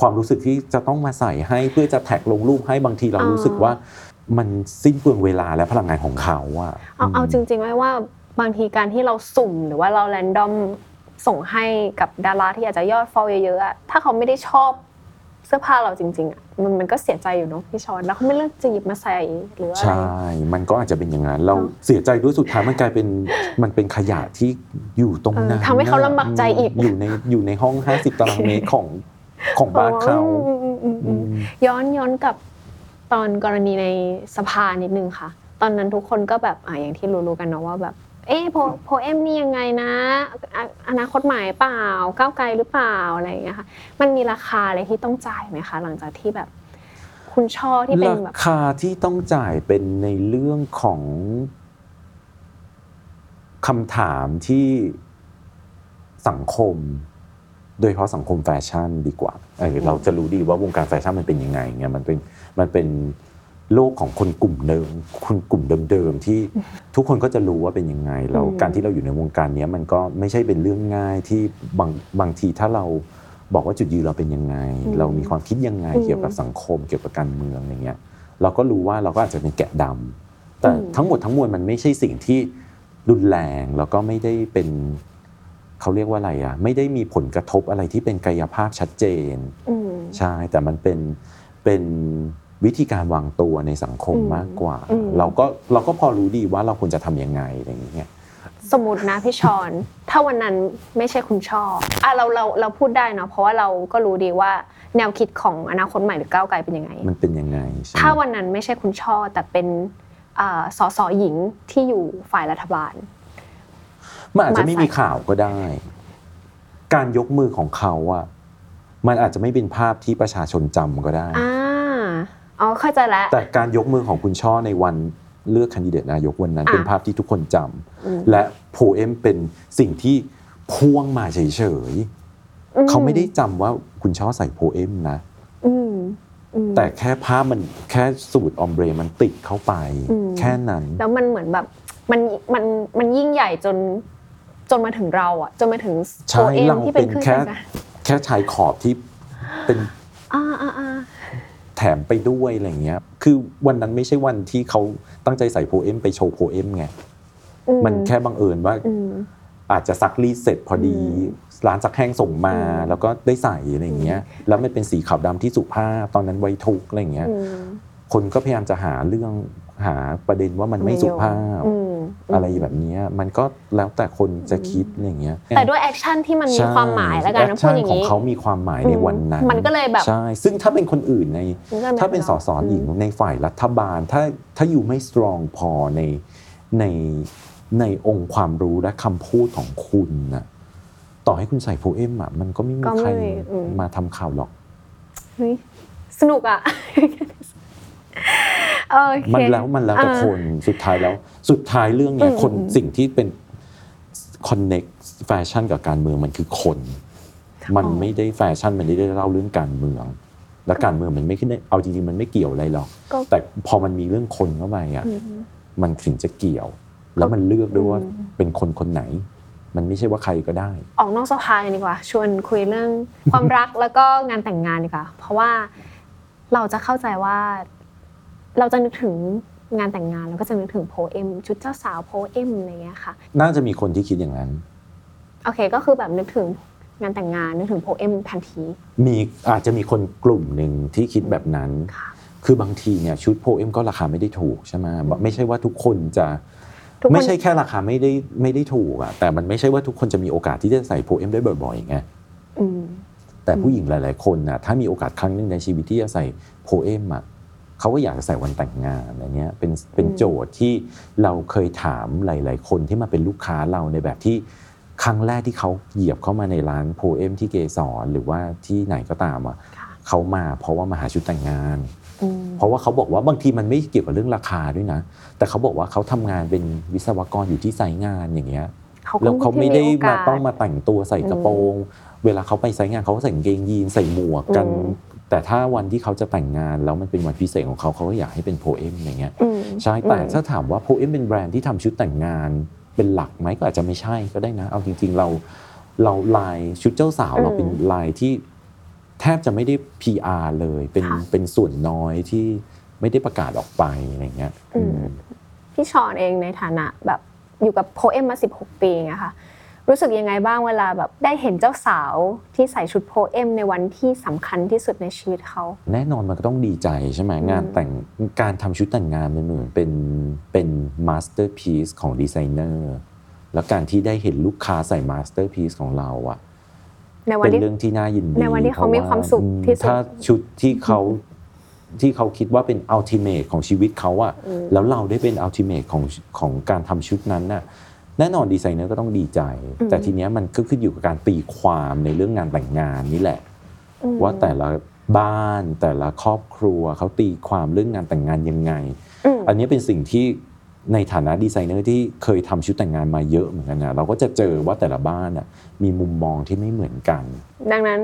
ความรู้สึกที่จะต้องมาใส่ให้เพื่อจะแท็กลงรูปให้บางทีเรารู้สึกว่ามันสิ้นเปลืองเวลาและพลังงานของเขาอะเอาเอาจริงๆไว้ว่าบางทีการที่เราสุ่มหรือว่าเราแรนดอมส่งให้กับดาราที่อาจจะยอดฟอลเยอะๆอะถ้าเขาไม่ได้ชอบ เสื้อผ้าเราจริงๆอะมันมันก็เสียใจอยู่เนาะพี่ชอนแล้วเขาไม่เลือกจะหยิบมาใส่หรือว่าอะไรใช่ มันก็อาจจะเป็นอย่างนั้นเราเนอะเสียใจด้วยสุดท้ายมันกลายเป็นมันเป็นขยะที่อยู่ตรงนั้นเออทำให้เขาลำบากใจอีกอยู่ในอยู่ในห้อง 50 ตารางเมตรของของบ้านเขาอืมอืมอืมอืมอืมย้อนย้อนกลับตอนกรณีในสภานิดนึงค่ะ ตอนนั้นทุกคนก็แบบอะอย่างที่รู้ๆกันเนาะว่าแบบ เอ๊ะโพเอมนี่ยังไงนะ อนาคตใหม่เปล่าก้าวไกลหรือเปล่าอะไรอย่างเงี้ยค่ะมันมีราคาอะไรที่ต้องจ่ายไหมคะ หลังจากที่แบบ คุณช่อที่เป็นแบบราคาที่ต้องจ่ายเป็นในเรื่องของคำถามที่สังคม โดยเฉพาะสังคมแฟชั่นดีกว่าเเราจะรู้ดีว่าวงการแฟชั่นมันเป็นยังไงเงี้ยมันเป็นมันเป็น โลกของคนกลุ่มเดิมคนกลุ่มเดิมๆที่ทุกคนก็จะรู้ว่าเป็นยังไงแล้วอืมการที่เราอยู่ในวงการเนี้ยมันก็ไม่ใช่เป็นเรื่องง่ายที่บางบางทีถ้าเราบอกว่าจุดยืนเราเป็นยังไง เรามีความคิดยังไงเกี่ยวกับสังคมเกี่ยวกับการเมืองอะไรเงี้ยเราก็รู้ว่าเราก็อาจจะเป็นแกะดำแต่อืมทั้งหมดทั้งมวลมันไม่ใช่สิ่งที่รุนแรงแล้วก็ไม่ได้เป็นเขาเรียกว่าอะไรอะไม่ได้มีผลกระทบอะไรที่เป็นกายภาพชัดเจนอืมใช่แต่มันเป็นเป็น วิธีการวางตัวในสังคมอืมมากกว่าอืมเราก็เราก็พอรู้ดีว่าเราควรจะทำยังไงอะไรอย่างเงี้ยสมมตินะพี่ชอน ถ้าวันนั้นไม่ใช่คุณช่ออะเราเราเราพูดได้เนาะเพราะว่าเราก็รู้ดีว่าแนวคิดของอนาคตใหม่หรือก้าวไกลเป็นยังไง มันเป็นยังไงใช่ไหมถ้าวันนั้นไม่ใช่คุณช่อแต่เป็นอ่าสสหญิงที่อยู่ฝ่ายรัฐบาลมันอาจจะไม่มาใส่มีข่าวก็ได้ การยกมือของเขาอะมันอาจจะไม่เป็นภาพที่ประชาชนจำก็ได้ อ่าอ๋อเข้าใจแล้ว แต่การยกมือของคุณช่อในวันเลือกแคนดิเดตนายกวันนั้น อะเป็นภาพที่ทุกคนจำอืม และโพเอมเป็นสิ่งที่พ่วงมาเฉยๆเขาไม่ได้จำว่าคุณช่อใส่โพเอมนะ อืมอืม แต่แค่ภาพมันแค่สูท ombre มันติดเข้าไป อืม แค่นั้น แล้วมันเหมือนแบบมันมันมันยิ่งใหญ่จนจนมาถึงเราอะจนมาถึงใช่โอเอ็มเราที่เป็เป็นนเครื่องแค่แต่งกายแค่ชายขอบที่เป็นอ่าอ่าอ่า แถมไปด้วยอะไรเงี้ย คือวันนั้นไม่ใช่วันที่เขาตั้งใจใส่โพเอมไปโชว์โพเอมไงอืมันแค่บังเอิญว่าอืมอาจจะซักรีดเสร็จพอดีอืมร้านซักแห้งส่งมาอืมแล้วก็ได้ใส่อะไรอย่างเงี้ย แล้วมันเป็นสีขาวดำที่สุภาพตอนนั้นไว้ทุกข์อะไรอย่างเงี้ยอืมคนก็พยายามจะหาเรื่อง หาประเด็นว่ามันไม่สุภาพอืมอะไรแบบเนี้ยมันก็แล้วแต่คนจะคิดอะไรอย่างเงี้ยแต่ด้วย action ที่มันมีใช่ความหมายแล้วกันนะพูดแอคชั่อย่างนี้ action ของเขามีความหมายในวันนั้นมันก็เลยแบบใช่ซึ่งถ้าเป็นคนอื่นในมันก็เลยถ้าเป็นสส.หญิงในฝ่ายรัฐบาล ถ้าถ้าอยู่ไม่ strong พอในในในองค์ความรู้และคำพูดของคุณนะต่อให้คุณใส่โพเอมอะมันก็ไม่มีก็ไม่ใครอืมมาทำข่าวหรอกเฮ้ยสนุกอะโอเค มันแล้วมันแล้วแต่อ่าคนสุดท้ายแล้ว สุดท้ายเรื่องเนี้ยอืมคนอืมสิ่งที่เป็นคอนเน็กแฟชั่นกับการเมืองมันคือคน มันไม่ได้แฟชั่นมันไม่ได้เล่าเรื่องการเมือง และการเมืองมันไม่ขึ้นได้เอาจริงๆมันไม่เกี่ยวอะไรหรอกก็แต่พอมันมีเรื่องคนเข้าไปอะอืมมันถึงจะเกี่ยว แล้วมันเลือกด้วยว่าอืมเป็นคนคนไหน มันไม่ใช่ว่าใครก็ได้ ออกนอกสภากันดีกว่า ชวนคุยเรื่องความรักแล้วก็งานแต่งงานดีกว่า เพราะว่าเราจะเข้าใจว่า เราจะนึกถึงงานแต่งงานแล้วก็จะนึกถึงโพเอมชุดเจ้าสาวโพเอมอะไรเงี้ยค่ะ น่าจะมีคนที่คิดอย่างนั้นโอเคก็คือแบบนึกถึงงานแต่งงานนึกถึงโพเอมทันทีมีอาจจะมีคนกลุ่มหนึ่งที่คิดแบบนั้นค่ะคือบางทีเนี่ยชุดโพเอมก็ราคาไม่ได้ถูกใช่ไหมไม่ใช่ว่าทุกคนจะทุกคนไม่ใช่แค่ราคาไม่ได้ไม่ได้ถูกอะแต่มันไม่ใช่ว่าทุกคนจะมีโอกาสที่จะใส่โพเอมได้บ่อยๆไงอืมแต่ผู้หญิงหลาย ๆ คนน่ะถ้ามีโอกาสครั้งหนึ่งในชีวิตที่จะใส่โพเอมอะ เขาก็อยากจะใส่วันแต่งงานอะไรเนี้ยเป็นเป็นอืมโจทย์ที่เราเคยถามหลาย ๆ คนที่มาเป็นลูกค้าเราในแบบที่ครั้งแรกที่เขาเหยียบเข้ามาในร้านโพเอมที่เกสรหรือว่าที่ไหนก็ตามอะค่ะเขามาเพราะว่ามาหาชุดแต่งงานอืมเพราะว่าเขาบอกว่าบางทีมันไม่เกี่ยวกับเรื่องราคาด้วยนะ แต่เขาบอกว่าเขาทำงานเป็นวิศวกรอยู่ที่ไซต์งานอย่างเงี้ยแล้วเขาไม่ได้มาต้องมาแต่งตัวใส่กระโปรง เวลาเขาไปไซต์งานเขาก็ใส่กางเกงยีนใส่หมวกกันอืม แต่ถ้าวันที่เขาจะแต่งงานแล้วมันเป็นวันพิเศษของเขาเขาก็อยากให้เป็นโพเอมอย่างเงี้ยอืมใช่แต่อืมถ้าถามว่าโพเอมเป็นแบรนด์ที่ทำชุดแต่งงานเป็นหลักไหมก็อาจจะไม่ใช่ก็ได้นะ เอาจริง ๆ เราเราลายชุดเจ้าสาวเราเป็นลายที่แทบจะไม่ได้ PR เลยเป็นค่ะเป็นส่วนน้อยที่ไม่ได้ประกาศออกไปอะไรเงี้ยอืมอืมพี่ชอนเองในฐานะแบบอยู่กับโพเอมมา 16 ปีไงคะ รู้สึกยังไงบ้างเวลาแบบได้เห็นเจ้าสาวที่ใส่ชุดโพเอมในวันที่สำคัญที่สุดในชีวิตเขา แน่นอนมันก็ต้องดีใจใช่ไหมงานแต่งการทำชุดแต่งงานมันเหมือนเป็นเป็นmasterpiece ของดีไซเนอร์แล้วการที่ได้เห็นลูกค้าใส่ masterpiece ของเราอะในวันเป็นที่เรื่องที่น่ายินดีในวันที่เขาพระมีความสุขอืมที่สุดถ้าชุดที่เขาที่เขาคิดว่าเป็น ultimate ของชีวิตเขาอะแล้วเราได้เป็น ultimate ของของการทำชุดนั้นน่ะ แน่นอนดีไซเนอร์ก็ต้องดีใจ แต่ทีเนี้ยมันก็ขึ้นอยู่กับการตีความในเรื่องงานแต่งงานนี่แหละอืมว่าแต่ละบ้านแต่ละครอบครัวเขาตีความเรื่องงานแต่งงานยังไงอืมอันนี้เป็นสิ่งที่ในฐานะดีไซเนอร์ที่เคยทำชุดแต่งงานมาเยอะเหมือนกันนะเราก็จะเจอว่าแต่ละบ้านน่ะมีมุมมองที่ไม่เหมือนกัน ดังนั้น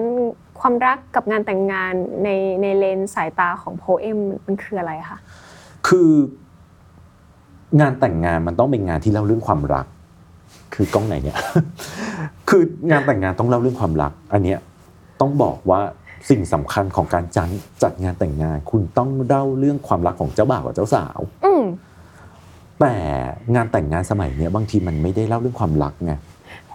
ความรักกับงานแต่งงานในในเลนส์สายตาของโพเอมมันคืออะไรคะคืองานแต่งงานมันต้องเป็นงานที่เล่าเรื่องความรัก คือกล้องไหนเนี่ย คืองานแต่งงานต้องเล่าเรื่องความรัก อันเนี้ยต้องบอกว่าสิ่งสำคัญของการจัดจัดงานแต่งงาน คุณต้องเล่าเรื่องความรักของเจ้าบ่าวกับเจ้าสาวอืมแต่งานแต่งงานสมัยเนี้ยบางทีมันไม่ได้เล่าเรื่องความรักไง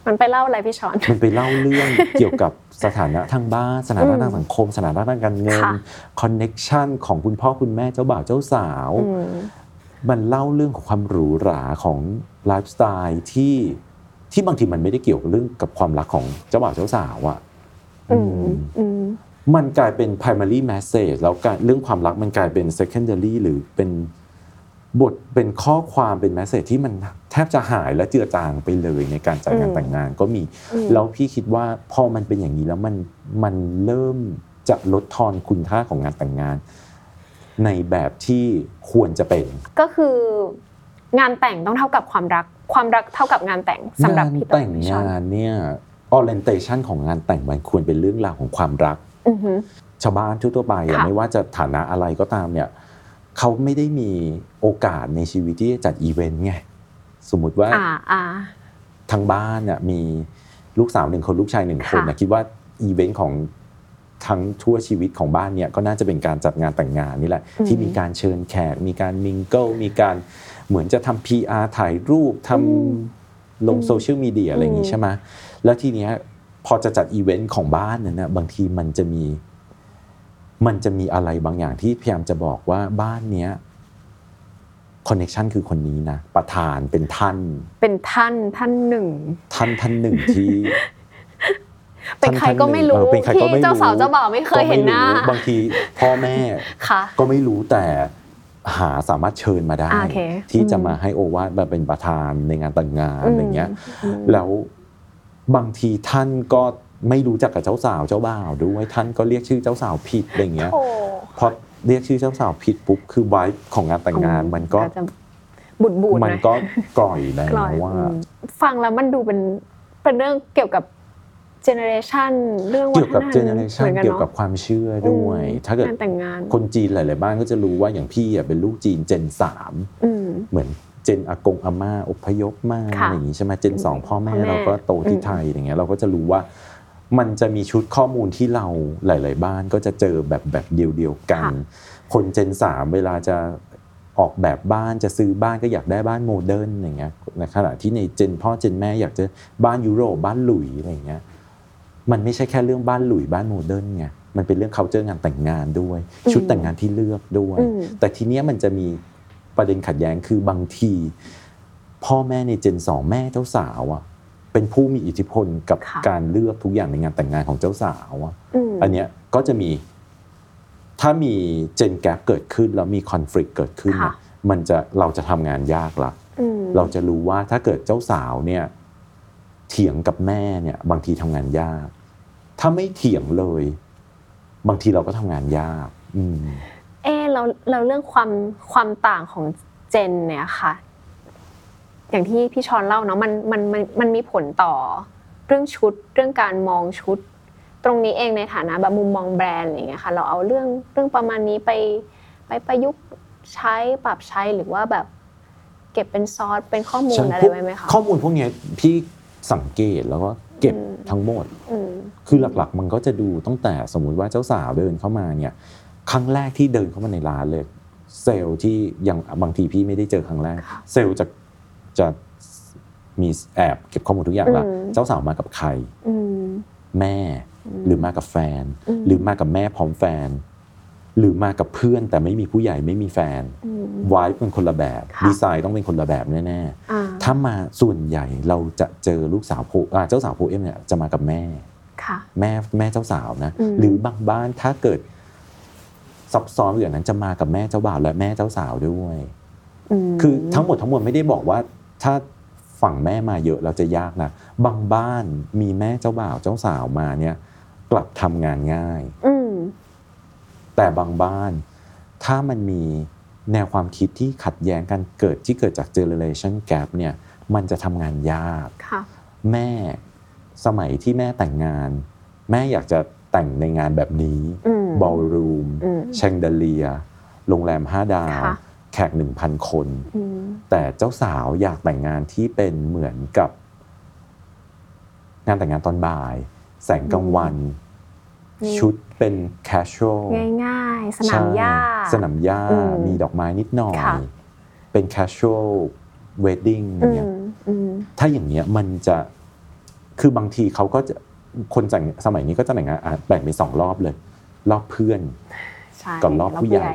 มันไปเล่าอะไรพี่ฌอน มันไปเล่าเรื่องเกี่ยวกับสถานะทางบ้านสถานะทางสังคม สถานะทางการเงินค่ะ connection ของคุณพ่อคุณแม่เจ้าบ่าวเจ้าสาวอืมมันเล่าเรื่องของความหรูหราของไลฟ์สไตล์ที่ ที่บางทีมันไม่ได้เกี่ยวกับเรื่องกับความรักของเจ้าบ่าวเจ้าสาวอะอืมอืมอืมมันกลายเป็น primary message แล้วการเรื่องความรักมันกลายเป็น secondary หรือเป็นบทเป็นข้อความเป็น message ที่มันแทบจะหายและเจือจางไปเลยในการจัดงานอืมแต่งงานก็มีอืมแล้วพี่คิดว่าพอมันเป็นอย่างนี้แล้วมันมันเริ่มจะลดทอนคุณค่าของงานแต่งงาน ในแบบที่ควรจะเป็น ก็คืองานแต่งต้องเท่ากับความรัก ความรักเท่ากับงานแต่งสำหรับงานพี่แต่พี่ฌอนงานแต่งเนี่ย orientation ของงานแต่งมันควรเป็นเรื่องราวของความรักอือหือชาวบ้านทั่วๆไปอะค่ะไม่ว่าจะฐานะอะไรก็ตามเนี่ยเขาไม่ได้มีโอกาสในชีวิตที่จะจัดอีเวนต์ไงสมมุติว่าอ่าอ่าทางบ้านเนี่ยมีลูกสาวหนึ่งคนลูกชายหนึ่งคนค่ะนะคิดว่าอีเวนต์ของทั้งทั่วชีวิตของบ้านเนี่ยก็น่าจะเป็นการจัดงานแต่งงานนี่แหละที่มีการเชิญแขก มีการ mingle มีการ เหมือนจะทำ PR ถ่ายรูปทำลงโซเชียลมีเดียอะไรอย่างงี้ใช่ไหมแล้วทีเนี้ยพอจะจัดอีเวนต์ของบ้านนั้นนะบางทีมันจะมี มันจะมีอะไรบางอย่างที่พยายามจะบอกว่าบ้านเนี้ยคอนเน t ชันคือคนนี้นะประธานเป็นท่าน เป็นท่านท่านหนึ่ง ท่านท่านหนึ่งที่เป็นใครก็ไม่รู้เออเป็นใครก็ไม่ที่รู้เจ้าสาวเจ้าบ่าวไม่เคยเห็นหน้าก็ไม่รู้บางทีพ่อแม่ค่ะก็ไม่รู้แต่ หาสามารถเชิญมาได้อ่าโอเคที่จะอืมมาให้โอวาทมาเป็นประธานในงานแต่งงานอืมอะไรเงี้ยอืมแล้วบางทีท่านก็ไม่รู้จักกับเจ้าสาวเจ้าบ่าวด้วยท่านก็เรียกชื่อเจ้าสาวผิดอะไรเงี้ยโอ้พอเรียกชื่อเจ้าสาวผิดปุ๊บคือไวท์ของงานแต่งงานมันก็จะบูดบูดๆมันหอยก็กร่อยแล้กลอยวว่าอืมฟังแล้วมันดูเป็นเป็นเรื่องเกี่ยวกับ generation เรื่องวัเกี่ยวกับ generation หรือเกี่ยวกับความเชื่อด้วยอืมถ้าเกิดงานแต่งงานคนจีนหลาย ๆ บ้านก็จะรู้ว่าอย่างพี่อะเป็นลูกจีนเจนสามอืมเหมือนเจนอากงอาม่าอพยพมาค่ะอะไรอย่างนี้ใช่ไหมเจนสองพ่อแม่พ่อแม่เราก็โตที่อืมไทยอย่างเงี้ยเราก็จะรู้ว่ามันจะมีชุดข้อมูลที่เราหลาย ๆ บ้านก็จะเจอแบบแบบเดียวๆกัน คนเจนสามเวลาจะออกแบบบ้านจะซื้อบ้านก็อยากได้บ้านโมเดิร์นอย่างเงี้ยในขณะที่ในเจนพ่อเจนแม่อยากจะบ้านยุโรปบ้านหลุยส์อะไรอย่างเงี้ย มันไม่ใช่แค่เรื่องบ้านหลุยส์บ้านโมเดิร์นไงมันเป็นเรื่อง culture งานแต่งงานด้วยอืมชุดแต่งงานที่เลือกด้วยอืมแต่ทีเนี้ยมันจะมีประเด็นขัดแย้งคือบางที พ่อแม่ในเจนสองแม่เจ้าสาวอะเป็นผู้มีอิทธิพลกับค่ะการเลือกทุกอย่างในงานแต่งงานของเจ้าสาวอะอืมอันเนี้ยก็จะมีถ้ามี gen gap เกิดขึ้นแล้วมี conflict เกิดขึ้นค่ะน่ะมันจะเราจะทำงานยากละอืมเราจะรู้ว่าถ้าเกิดเจ้าสาวเนี่ยเถียงกับแม่เนี่ยบางทีทำงานยาก ถ้าไม่เถียงเลย บางทีเราก็ทำงานยากอืม เออเราเราเรื่องความความต่างของเจนเนี่ยค่ะ อย่างที่พี่ชอนเล่าเนาะมันมันมันมันมีผลต่อเรื่องชุดเรื่องการมองชุด ตรงนี้เองในฐานะแบบมุมมองแบรนด์อะไรอย่างเงี้ยค่ะ เราเอาเรื่องเรื่องประมาณนี้ไปไปประยุกต์ใช้ปรับใช้หรือว่าแบบ เก็บเป็นซอสเป็นข้อมูลใช่อะไรพวกไว้ไหมคะ ข้อมูลพวกเนี้ยพี่สังเกตแล้วก็ เก็บอืมทั้งหมดอืมคือหลักๆ มันก็จะดูตั้งแต่สมมุติว่าเจ้าสาวเดินเข้ามาเนี่ยครั้งแรกที่เดินเข้ามาในร้านเลยเซลล์ที่ยังบางทีพี่ไม่ได้เจอครั้งแรกค่ะเซลล์จะจะมีแอบเก็บข้อมูลทุกอย่างว่าอืมเจ้าสาวมากับใครอืมแม่หรือมากับแฟนอืมหรือมากับแม่พร้อมแฟน หรือมากับเพื่อนแต่ไม่มีผู้ใหญ่ไม่มีแฟนอืมวายเป็นคนละแบบค่ะดีไซน์ต้องเป็นคนละแบบแน่อ่าๆถ้ามาส่วนใหญ่เราจะเจอลูกสาวโพอ่าเจ้าสาวโพเอ็มเนี่ยจะมากับแม่ค่ะแม่แม่เจ้าสาวนะอืมหรือบางบ้านถ้าเกิดซับซ้อนอย่างนั้นจะมากับแม่เจ้าบ่าวและแม่เจ้าสาวด้วยมคือทั้งหมดทั้งมวลไม่ได้บอกว่าถ้าฝั่งแม่มาเยอะเราจะยากนะบางบ้านมีแม่เจ้าบ่าวเจ้าสาวมาเนี่ยกลับทำงานง่ายอืม แต่บางบ้าน ถ้ามันมีแนวความคิดที่ขัดแย้งกันเกิดที่เกิดจาก generation gap เนี่ยมันจะทำงานยากค่ะแม่สมัยที่แม่แต่งงาน แม่อยากจะแต่งในงานแบบนี้อืมบอลรูมอืมแชงเดเลียโรงแรม5ดาวค่ะแขก1,000คนอืมแต่เจ้าสาวอยากแต่งงานที่เป็นเหมือนกับ งานแต่งงานตอนบ่าย แสงกลางวันนี่ ชุดเป็น casual ง่ายๆ สนามหญ้าใช่สนามหญ้าอืมมีดอกไม้นิดหน่อยค่ะเป็น casual wedding ออืย่างเงี้ยมอืมถ้าอย่างเงี้ยมันจะคือบางทีเขาก็จะคนแต่งสมัยนี้ก็จะแต่งงานอะแบ่งเป็นสองรอบเลย รอบเพื่อนใช่กับรอบผู้ใหญ่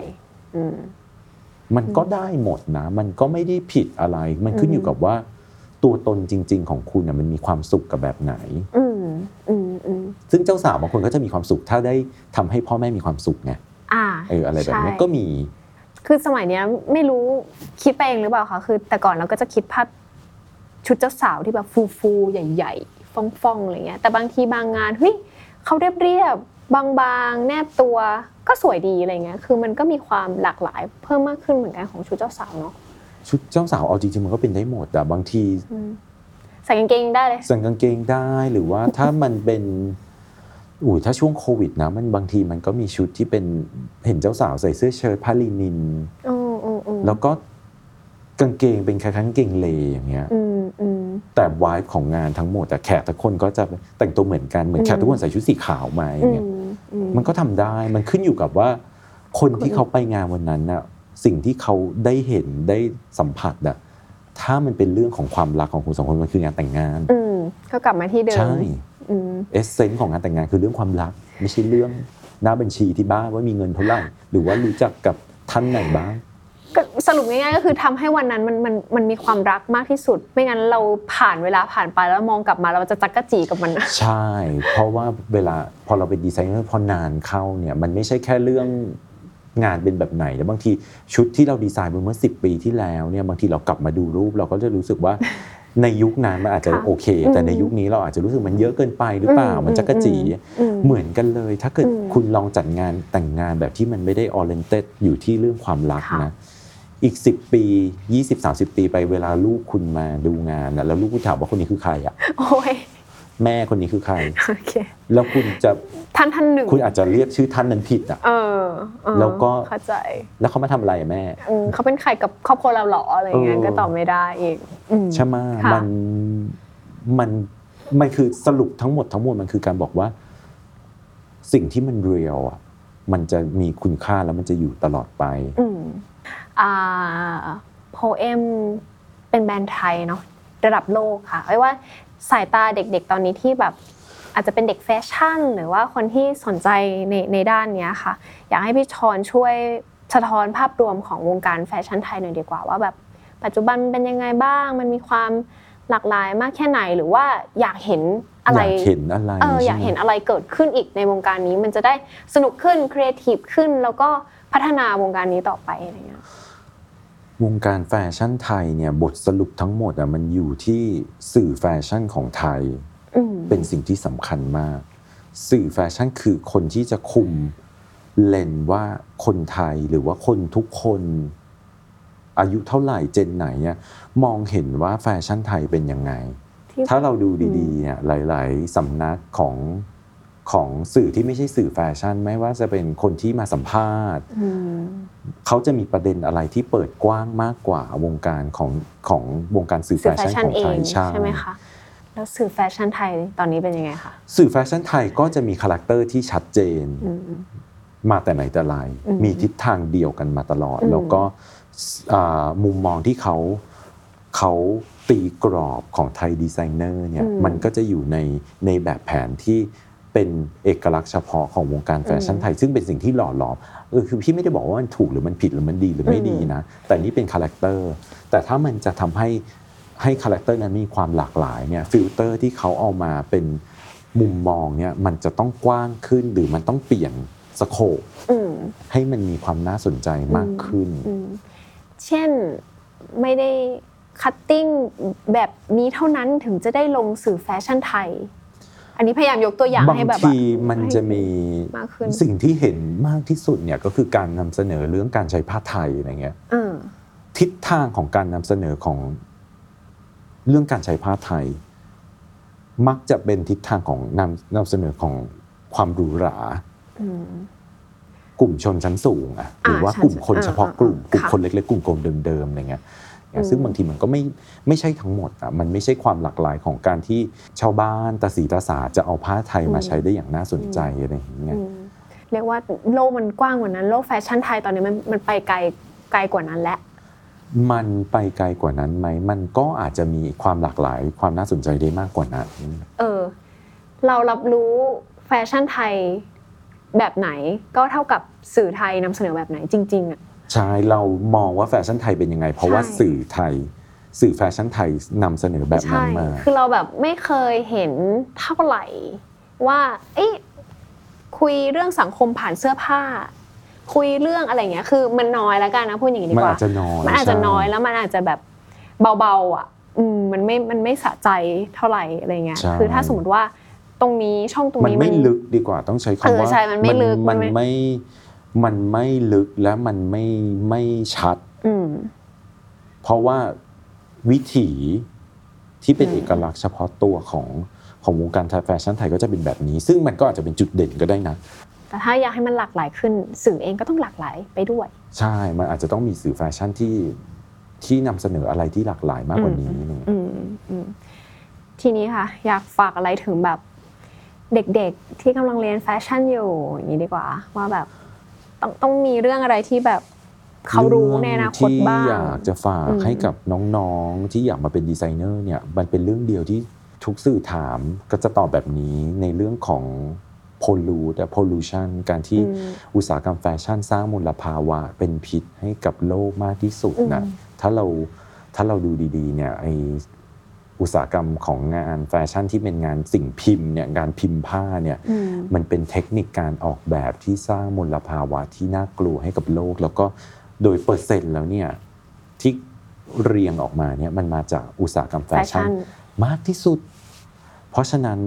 อืมมันก็ได้หมดนะ มันก็ไม่ได้ผิดอะไร มันขึ้นอยู่กับว่า ตัวตนจริง ๆ ของคุณน่ะมันมีความสุขกับแบบไหน อืมอืมอืม ซึ่งเจ้าสาวบางคนก็จะมีความสุข ถ้าได้ทำให้พ่อแม่มีความสุขไงอ่าเอออะไรแบบนี้ใช่ก็มี คือสมัยเนี้ยไม่รู้คิดไปเองหรือเปล่าคะคือแต่ก่อนเราก็จะคิดภาพชุดเจ้าสาวที่แบบฟูฟูๆใหญ่ ๆฟ่องๆอะไรเงี้ยแต่บางทีบางงานเฮ้ยเขาเรียบเรียบๆบางๆ แนบตัวก็สวยดีอะไรเงี้ย คือมันก็มีความหลากหลายเพิ่มมากขึ้นเหมือนกันของชุดเจ้าสาวเนาะ ชุดเจ้าสาวเอาจริงๆมันก็เป็นได้หมดแต่บางทีอืมใส่กางเกงได้เลย ใส่กางเกงได้หรือว่าถ้ามันเป็น อุ้ยถ้าช่วงโควิดนะมันบางทีมันก็มีชุดที่เป็นเห็นเจ้าสาวใส่เสื้อเชิ้ตผ้าลินินอืมอืมอืมแล้วก็กางเกงเป็นคล้ายๆกางเกงเลอย่างเงี้ยอืมอืมแต่วายของงานทั้งหมดแต่แขกทุกคนก็จะแต่งตัวเหมือนกันเหมือนแขกทุกคนใส่ชุดสีขาวมาออืย่างเงี้ยมอืมมันก็ทำได้มันขึ้นอยู่กับว่า คนที่เขาไปงานวันนั้นน่ะสิ่งที่เขาได้เห็นได้สัมผัสอะถ้ามันเป็นเรื่องของความรักของคุณสองคนมันคืองานแต่งงานอืมก็กลับมาที่เดิมใช่อืม เอเซนส์ของงานแต่งงานคือเรื่องความรัก ไม่ใช่เรื่องหน้าบัญชีที่บ้านว่ามีเงินเท่าไหร่ หรือว่ารู้จักกับท่านไหนบ้างก็สรุปง่ายๆก็คือทำให้วันนั้นมันมันมันมีความรักมากที่สุด ไม่งั้นเราผ่านเวลาผ่านไปแล้วมองกลับมาเราจะจั๊กจี้กับมัน ใช่ เพราะว่าเวลาพอเราเป็นดีไซเนอร์พอนานเข้าเนี่ยมันไม่ใช่แค่เรื่องงานเป็นแบบไหนแล้วบางทีชุดที่เราดีไซน์ไปเมื่อ10ปีที่แล้วเนี่ยบางทีเรากลับมาดูรูป เราก็จะรู้สึกว่า ในยุคนั้นมันอาจจะค่ะโอเค แต่ในยุคนี้เราอาจจะรู้สึกมันเยอะเกินไปหรือเปล่าอืมมันจั๊กจี้อืมเหมือนกันเลย ถ้าเกิดอืมคุณลองจัดงานแต่งงานแบบที่มันไม่ได้ oriented อยู่ที่เรื่องความรักค่ะนะอีก 10 ปี 20-30 ปีไปเวลาลูกคุณมาดูงานนะแล้วลูกคุณถามว่าคนนี้คือใครอะโอ้ย แม่คนนี้คือใคร โอเค แล้วคุณจะท่านท่านหนึ่งคุณอาจจะเรียกชื่อท่านนั้นผิดอะเออเออแล้วก็เข้าใจ แล้วเขามาทำอะไรอะแม่อืมเขาเป็นใครกับครอบครัวเราเหรออะไรเงี้ยเออก็ตอบไม่ได้อีกอืมใช่ไหมค่ะ มันมันมันคือสรุปทั้งหมดทั้งมวลมันคือการบอกว่า สิ่งที่มันเรียลอะมันจะมีคุณค่าแล้วมันจะอยู่ตลอดไป อืมอ่า Poem เป็นแบรนด์ไทยเนาะระดับโลกค่ะไอ้ว่า สายตาเด็กๆ ตอนนี้ที่แบบอาจจะเป็นเด็กแฟชั่น หรือว่าคนที่สนใจในในด้านเนี้ยค่ะ อยากให้พี่ฌอนช่วยสะท้อนภาพรวมของวงการแฟชั่นไทยหน่อยดีกว่าว่าแบบปัจจุบันมันเป็นยังไงบ้าง มันมีความหลากหลายมากแค่ไหนหรือว่าอยากเห็นอะไรอยากเห็นอะไรเออใช่ไหมอยากเห็นอะไรเกิดขึ้นอีกในวงการนี้มันจะได้สนุกขึ้นครีเอทีฟขึ้น แล้วก็พัฒนาวงการนี้ต่อไปอะไรเงี้ย วงการแฟชั่นไทยเนี่ยบทสรุปทั้งหมดอะมันอยู่ที่สื่อแฟชั่นของไทยอืมเป็นสิ่งที่สำคัญมาก สื่อแฟชั่นคือคนที่จะคุมเลนส์ว่าคนไทยหรือว่าคนทุกคน อายุเท่าไหร่เจนไหนเนี่ยมองเห็นว่าแฟชั่นไทยเป็นยังไงที่ถ้าเราดูดีๆเนี่ยหลาย ๆสำนักของของสื่อที่ไม่ใช่สื่อแฟชั่น ไม่ว่าจะเป็นคนที่มาสัมภาษณ์อืม เขาจะมีประเด็นอะไรที่เปิดกว้างมากกว่าวงการของของวงการสื่อแฟชั่นสื่แฟอแฟชั่นของไทยเองใช่ใช่ไหมคะแล้วสื่อแฟชั่นไทยตอนนี้เป็นยังไงคะสื่อแฟชั่นไทยก็จะมีคาแรคเตอร์ที่ชัดเจนอืมมาแต่ไหนแต่ไรอืมมีทิศทางเดียวกันมาตลอดอืมแล้วก็อ่ามุมมองที่เขาเขาตีกรอบของไทยดีไซเนอร์เนี่ยมันก็จะอยู่ในในแบบแผนที่ เป็นเอกลักษณ์เฉพาะของวงการแฟชั่นไทย ซึ่งเป็นสิ่งที่หล่อหลอมเออคือพี่ไม่ได้บอกว่ามันถูกหรือมันผิดหรือมันดีหรือไม่ดีนะ แต่นี่เป็นคาแรคเตอร์แต่ถ้ามันจะทำให้ให้คาแรคเตอร์นั้นมีความหลากหลายเนี่ยฟิลเตอร์ที่เขาเอามาเป็นมุมมองเนี่ยมันจะต้องกว้างขึ้นหรือมันต้องเปลี่ยนscope อืมให้มันมีความน่าสนใจมากขึ้นอืมเช่นไม่ได้ cutting แบบนี้เท่านั้นถึงจะได้ลงสื่อแฟชั่นไทย อันนี้พยายามยกตัวอย่างให้แบบบางทีว่ามันจะมีมากขึ้นสิ่งที่เห็นมากที่สุดเนี่ยก็คือการนำเสนอเรื่องการใช้ผ้าไทยอะไรเงี้ยอ่าทิศทางของการนำเสนอของเรื่องการใช้ผ้าไทย มักจะเป็นทิศทางของนำนำเสนอของความหรูหราอืมกลุ่มชนชั้นสูงอะหรือว่าอ่ากลุ่มคนอ่าเฉพาะกลุ่มอ่ากลุ่มค่ะคนเล็กๆกลุ่มกลมเดิมๆอะไรเงี้ย อืมซึ่งบางทีมันก็ไม่ไม่ใช่ทั้งหมดอะมันไม่ใช่ความหลากหลายของการที่ชาวบ้านตาสีตาสาจะเอาผ้าไทยมาใช้ได้อย่างน่าสนใจอะไรอย่างเงี้ยอืมเรียกว่าโลกมันกว้างกว่านั้น โลกแฟชั่นไทยตอนนี้มันมันไปไกลไกลกว่านั้นแล้วมันไปไกลกว่านั้นไหม มันก็อาจจะมีความหลากหลายความน่าสนใจได้มากกว่านั้น เออ เรารับรู้แฟชั่นไทยแบบไหน ก็เท่ากับสื่อไทยนำเสนอแบบไหนจริงๆอะ ใช่เรามองว่าแฟชั่นไทยเป็นยังไง เพราะว่าใช่สื่อไทย สื่อแฟชั่นไทยนำเสนอแบบนั้นใช่มะ คือเราแบบไม่เคยเห็นเท่าไหร่ว่า เอ้ยคุยเรื่องสังคมผ่านเสื้อผ้า คุยเรื่องอะไรเงี้ย คือมันน้อยแล้วกันนะพูดอย่างนี้ดีมันกว่าอาจจะน้อยมันอาจจะใช่น้อยแล้วมันอาจจะแบบเบาๆอะอืมมันไม่ มันไม่สะใจเท่าไหร่อะไรเงี้ยใช่คือถ้าสมมติว่าตรงนี้ช่องตรงมันนี้ไม่ลึกดีกว่าต้องใช้เอคำอว่าใช่มันไม่ลึกมัมันนไม่ไม่มันไม่ลึกและมันไม่ไม่ชัด อืม เพราะว่าวิถีที่เป็นอืมเอกลักษณ์เฉพาะตัวของของวงการแฟชั่นไทยก็จะเป็นแบบนี้ ซึ่งมันก็อาจจะเป็นจุดเด่นก็ได้นะ แต่ถ้าอยากให้มันหลากหลายขึ้น สื่อเองก็ต้องหลากหลายไปด้วย ใช่ มันอาจจะต้องมีสื่อแฟชั่นที่ที่นำเสนออะไรที่หลากหลายมากกว่านี้อะไรเงี้ยอืมอืมทีนี้ค่ะ อยากฝากอะไรถึงแบบเด็กๆที่กำลังเรียนแฟชั่นอยู่อย่างนี้ดีกว่า ว่าแบบ ต้องต้องมีเรื่องอะไรที่แบบควรรู้ในอนาคตบ้างเรื่องที่อยากจะฝากอืมให้กับน้องๆ ที่อยากมาเป็นดีไซเนอร์เนี่ยมันเป็นเรื่องเดียวที่ทุกสื่อถามก็จะตอบแบบนี้ในเรื่องของ pollute pollution การที่อืมอุตสาหกรรมแฟชั่นสร้างมลภาวะเป็นพิษให้กับโลกมากที่สุดนะอืมถ้าเราถ้าเราดูดีๆเนี่ยไอ อุตสาหกรรมของงานแฟชั่นที่เป็นงานสิ่งพิมพ์เนี่ยงานพิมพ์ผ้าเนี่ยอืมมันเป็นเทคนิคการออกแบบที่สร้างมลภาวะที่น่ากลัวให้กับโลก แล้วก็โดยเปอร์เซ็นต์แล้วเนี่ยที่เรียงออกมาเนี่ยมันมาจากอุตสาหกรรมแฟชั่นแฟชั่นมากที่สุด เพราะฉะนั้น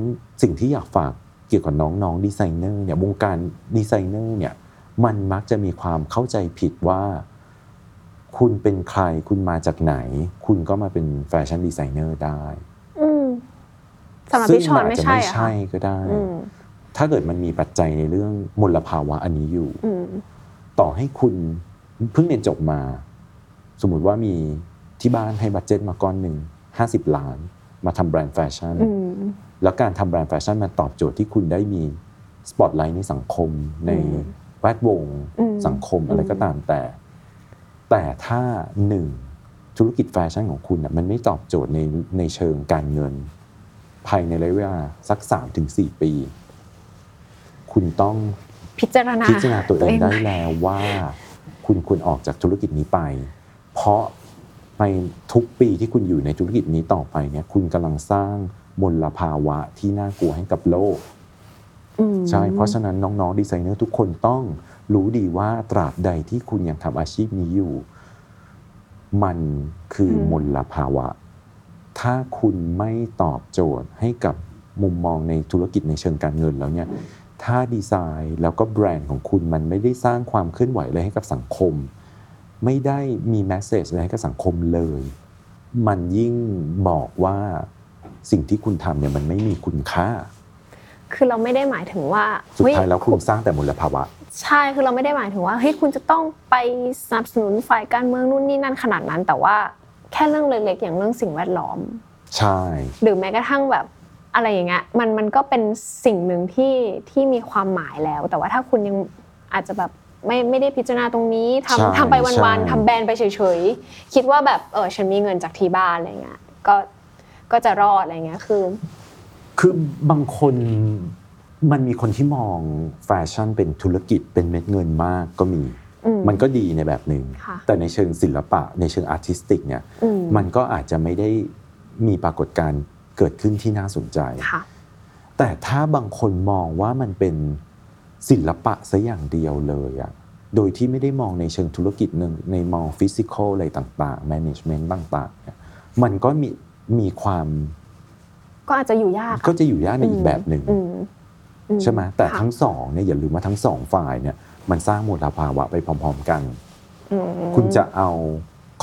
สิ่งที่อยากฝากเกี่ยวกับน้องๆดีไซเนอร์เนี่ยวงการดีไซเนอร์เนี่ยมันมักจะมีความเข้าใจผิดว่า คุณเป็นใครคุณมาจากไหน คุณก็มาเป็นแฟชั่นดีไซเนอร์ได้อืมสำหรับซึ่งพี่ชอนอาจไม่จะใช่ไม่อะค่ะใช่ก็ได้อืมถ้าเกิดมันมีปัจจัยในเรื่องมลภาวะอันนี้อยู่อืมต่อให้คุณเพิ่งเรียนจบมา สมมุติว่ามีที่บ้านให้ budget มาก้อนหนึ่ง50ล้าน มาทำแบรนด์แฟชั่นอืมแล้วการทำแบรนด์แฟชั่นมันตอบโจทย์ที่คุณได้มีสปอตไลท์ในสังคมในอืมแวดวงอืมสังคมอะไรก็ตามแต่ แต่ถ้าหนึ่งธุรกิจแฟชั่นของคุณน่ะมันไม่ตอบโจทย์ในในเชิงการเงิน ภายในระยะเวลาสัก 3-4 ปี คุณต้องพิจารณาพิจารณาตัวเองได้ใหม่แล้วว่าคุณควรออกจากธุรกิจนี้ไป เพราะในทุกปีที่คุณอยู่ในธุรกิจนี้ต่อไปเนี่ยคุณกำลังสร้างมลภาวะที่น่ากลัวให้กับโลกอืมใช่เพราะฉะนั้นน้องๆดีไซเนอร์ทุกคนต้อง รู้ดีว่าตราบใดที่คุณยังทำอาชีพนี้อยู่ มันคือมลภาวะ ถ้าคุณไม่ตอบโจทย์ให้กับมุมมองในธุรกิจในเชิงการเงินแล้วเนี่ยถ้าดีไซน์แล้วก็แบรนด์ของคุณมันไม่ได้สร้างความเคลื่อนไหวอะไรให้กับสังคม ไม่ได้มีแมสเซจอะไรให้กับสังคมเลย มันยิ่งบอกว่าสิ่งที่คุณทำเนี่ยมันไม่มีคุณค่า คือเราไม่ได้หมายถึงว่า สุดเฮ้ท้ายแล้วคุณสร้างแต่มลภาวะ ใช่คือเราไม่ได้หมายถึงว่าเฮ้ยคุณจะต้องไปสนับสนุนฝ่ายการเมืองนู่นนี่นั่นขนาดนั้น แต่ว่าแค่เรื่องเล็กๆอย่างเรื่องสิ่งแวดล้อม ใช่ หรือแม้กระทั่งแบบอะไรอย่างเงี้ยมันมันก็เป็นสิ่งหนึ่งที่ที่มีความหมายแล้ว แต่ว่าถ้าคุณยังอาจจะแบบไม่ไม่ได้พิจารณาตรงนี้ใช่ทำทำไปวันใช่ๆทำแบรนด์ไปเฉยๆคิดว่าแบบเออฉันมีเงินจากที่บ้านอะไรเงี้ยก็ก็จะรอดอะไรเงี้ยคือ คือบางคน มันมีคนที่มองแฟชั่นเป็นธุรกิจเป็นเม็ดเงินมากก็มีอืมมันก็ดีในแบบหนึ่งค่ะแต่ในเชิงศิลปะในเชิง artistic เนี่ยอืมมันก็อาจจะไม่ได้มีปรากฏการณ์เกิดขึ้นที่น่าสนใจค่ะแต่ถ้าบางคนมองว่ามันเป็นศิลปะซะอย่างเดียวเลยอะโดยที่ไม่ได้มองในเชิงธุรกิจหนึ่งในมอง physical อะไรต่างๆ management ต่างๆเนี่ยมันก็มีมีความ ก็อาจจะอยู่ยาก ก็จะอยู่ยากในอีกแบบหนึ่งอืมอื ใช่ไหมแต่ค่ะทั้งสองเนี่ยอย่าลืมว่าทั้งสองฝ่ายเนี่ยมันสร้างมลภาวะไปพร้อม ๆ กันอืมคุณจะเอา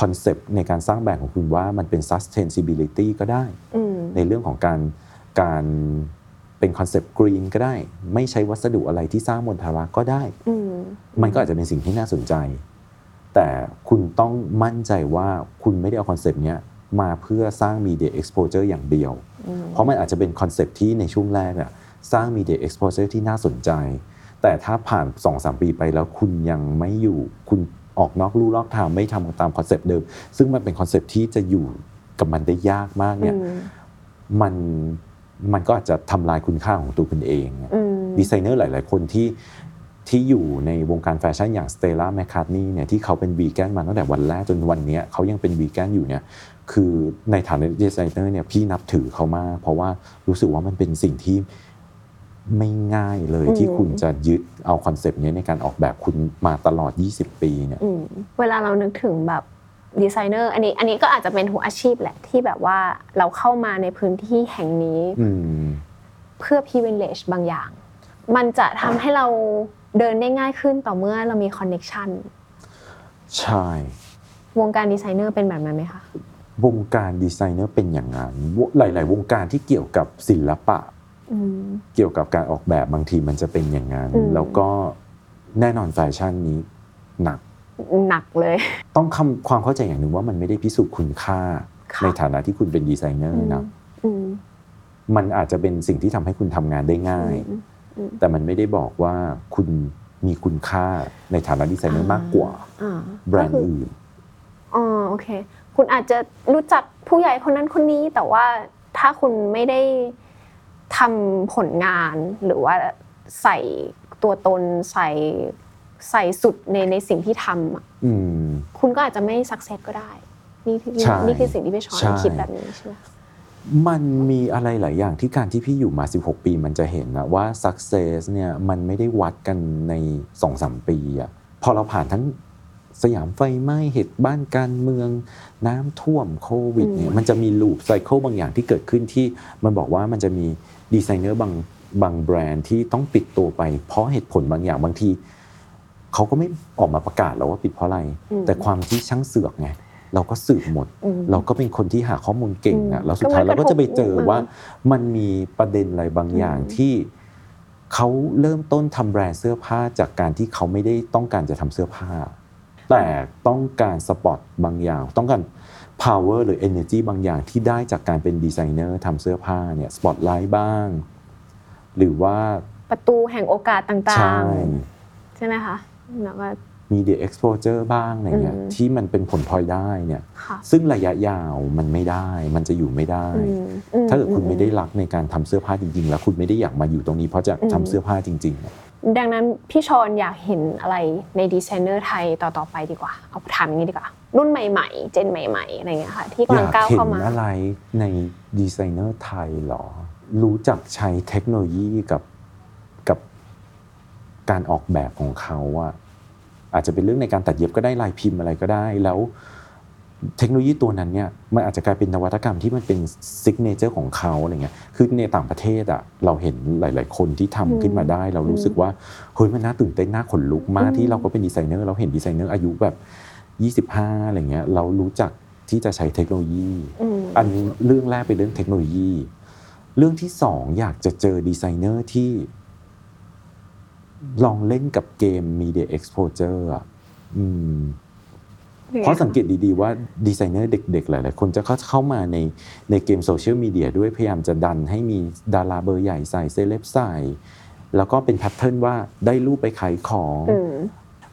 คอนเซปต์ในการสร้างแบรนด์ของคุณว่ามันเป็น sustainability ก็ได้อืมในเรื่องของการการเป็นคอนเซปต์ green ก็ได้ ไม่ใช้วัสดุอะไรที่สร้างมลภาวะก็ได้อืมมันก็อาจจะเป็นสิ่งที่น่าสนใจ แต่คุณต้องมั่นใจว่าคุณไม่ได้เอาคอนเซปต์เนี้ยมาเพื่อสร้างมีเดีย exposure อย่างเดียวอืมเพราะมันอาจจะเป็นคอนเซปต์ที่ในช่วงแรกอะ สร้างมีเดีย exposure ที่น่าสนใจ แต่ถ้าผ่าน 2-3 ปีไปแล้วคุณยังไม่อยู่ คุณออกนอกลู่นอกทางไม่ทำตามคอนเซปต์เดิม ซึ่งมันเป็นคอนเซปต์ที่จะอยู่กับมันได้ยากมากเนี่ยอืมมันมันก็อาจจะทำลายคุณค่าของตัวคุณเองอืมดีไซเนอร์หลาย ๆ คนที่ที่อยู่ในวงการแฟชั่นอย่าง Stella McCartney เนี่ยที่เขาเป็นวีแกนมาตั้งแต่วันแรกจนวันเนี้ยเขายังเป็นวีแกนอยู่เนี่ยคือในฐานะดีไซเนอร์เนี่ยพี่นับถือเขามากเพราะว่ารู้สึกว่ามันเป็นสิ่งที่ ไม่ง่ายเลยอืมที่คุณจะยึดเอาคอนเซปต์นี้ในการออกแบบคุณมาตลอด 20 ปีเนี่ยอืมเวลาเรานึกถึงแบบดีไซเนอร์อันนี้อันนี้ก็อาจจะเป็นหัวอาชีพแหละที่แบบว่าเราเข้ามาในพื้นที่แห่งนี้อืมเพื่อ privilege บางอย่าง มันจะทำให้เราเดินได้ง่ายขึ้นต่อเมื่อเรามี connection ใช่ วงการดีไซเนอร์เป็นแบบนั้นไหมคะวงการดีไซเนอร์เป็นอย่างนั้นหลาย ๆ วงการที่เกี่ยวกับศิลปะอืม เกี่ยวกับการออกแบบบางทีมันจะเป็นอย่างนั้นอืมแล้วก็แน่นอนแฟชั่นนี้หนักหนักเลย ต้องคำความเข้าใจอย่างหนึ่งว่ามันไม่ได้พิสูจน์คุณค่าค่ะในฐานะที่คุณเป็นดีไซเนอร์นะอืมมันอาจจะเป็นสิ่งที่ทำให้คุณทำงานได้ง่ายอืมอืมแต่มันไม่ได้บอกว่าคุณมีคุณค่าในฐานะดีไซเนอร์มากกว่าอ่าแบรนก็ด์คืออื่นอ๋อโอเค คุณอาจจะรู้จักผู้ใหญ่คนนั้นคนนี้ แต่ว่าถ้าคุณไม่ได้ ทำผลงานหรือว่าใส่ตัวตนใส่ใส่สุดในในสิ่งที่ทำอะอืม คุณก็อาจจะไม่สักเซสก็ได้ นี่คือใช่นี่คือสิ่งที่พี่ชอนใช่ คิดแบบนี้ใช่ไหมมันมีอะไรหลายอย่างที่การที่พี่อยู่มา 16 ปีมันจะเห็นนะว่า success เนี่ยมันไม่ได้วัดกันใน 2-3 ปีอะพอเราผ่านทั้งสยามไฟไหม้เหตุบ้านการเมืองน้ำท่วมโควิดเนี่ยมันจะมี loop cycle บางอย่างที่เกิดขึ้นที่มันบอกว่ามันจะมี ดีไซเนอร์บางบางแบรนด์ที่ต้องปิดตัวไป เพราะเหตุผลบางอย่างบางทีเขาก็ไม่ออกมาประกาศหรอกว่าปิดเพราะอะไรอืมแต่ความที่ช่างเสือกไงเราก็สืบหมดอืมเราก็เป็นคนที่หาข้อมูลเก่งอือะมแล้วสุดท้ายก็มันเราก็จะไปเจอก็ถูกว่ามันมีประเด็นอะไรบางอย่างอืมที่เขาเริ่มต้นทำแบรนด์เสื้อผ้าจากการที่เขาไม่ได้ต้องการจะทำเสื้อผ้า แต่ต้องการ spot บางอย่าง ต้องการ power หรือ energy บางอย่างที่ได้จากการเป็นดีไซเนอร์ทำเสื้อผ้าเนี่ยสปอตไลท์บ้าง หรือว่าประตูแห่งโอกาสต่างๆ ใช่ ใช่ไหมคะแล้วก็ media exposure บ้างอะไรเงี้ยอืมที่มันเป็นผลพลอยได้เนี่ยค่ะซึ่งระยะยาวมันไม่ได้ มันจะอยู่ไม่ได้อืมอืมถ้าเกิดคุณอืไม่ได้รักในการทำเสื้อผ้าจริงๆ แล้วคุณไม่ได้อยากมาอยู่ตรงนี้เพราะจะอืมทำเสื้อผ้าจริงๆอะ ดังนั้นพี่ชอนอยากเห็นอะไรในดีไซเนอร์ไทยต่อๆไปดีกว่า เอาถามอย่างนี้ดีกว่า รุ่นใหม่ๆ เจนใหม่ๆอะไรเงี้ยค่ะที่กำลังก้าวเข้ามาอะไรในดีไซเนอร์ไทยเหรอ รู้จักใช้เทคโนโลยีกับกับการออกแบบของเขาอะอาจจะเป็นเรื่องในการตัดเย็บก็ได้ลายพิมพ์อะไรก็ได้แล้ว เทคโนโลยีตัวนั้นเนี่ยมันอาจจะกลายเป็นนวัตกรรมที่มันเป็น signature ของเขาอะไรเงี้ยคือในต่างประเทศอะเราเห็นหลาย ๆ คนที่ทำขึ้นมาได้ เรารู้สึกว่าเฮ้ยมันน่าตื่นเต้นน่าขนลุกมากอืมที่เราก็เป็นดีไซเนอร์เราเห็นดีไซเนอร์อายุแบบ 25อะไรเงี้ยเรารู้จักที่จะใช้เทคโนโลยีอืมอันนี้เรื่องแรกเป็นเรื่องเทคโนโลยี เรื่องที่สองอยากจะเจอดีไซเนอร์ที่ ลองเล่นกับเกม Media Exposure อะอืม เพราะสังเกตดีๆว่าดีไซเนอร์เด็กๆ หลายๆ คนจะเข้าเข้ามาในในเกมโซเชียลมีเดียด้วยพยายามจะดันให้มีดาราเบอร์ใหญ่ใส่เซเลบใส่แล้วก็เป็น pattern ว่าได้รูปไปขายของอืม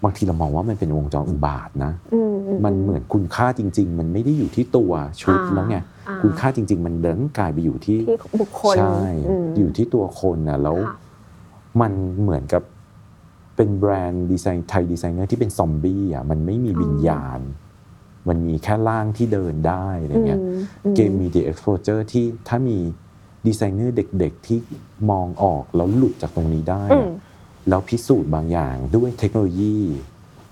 บางทีเรามองว่ามันเป็นวงจรอุบาทว์นะอืมมันเหมือนคุณค่าจริง ๆ มันไม่ได้อยู่ที่ตัวชุดอ่าแล้วไงอ่าคุณค่าจริง ๆ มันเดินกลายไปอยู่ที่ที่บุคคลใช่มอยู่ที่ตัวคนนะแล้วค่ะมันเหมือนกับ เป็นแบรนด์ดีไซน์ไทยดีไซเนอร์ที่เป็นซอมบี้อะมันไม่มีวิญญาณ มันมีแค่ร่างที่เดินได้อะไรเงี้ยอืมเกม media exposure ที่ถ้ามีดีไซเนอร์เด็กๆที่มองออกแล้วหลุดจากตรงนี้ได้อืมอะแล้วพิสูจน์บางอย่างด้วยเทคโนโลยี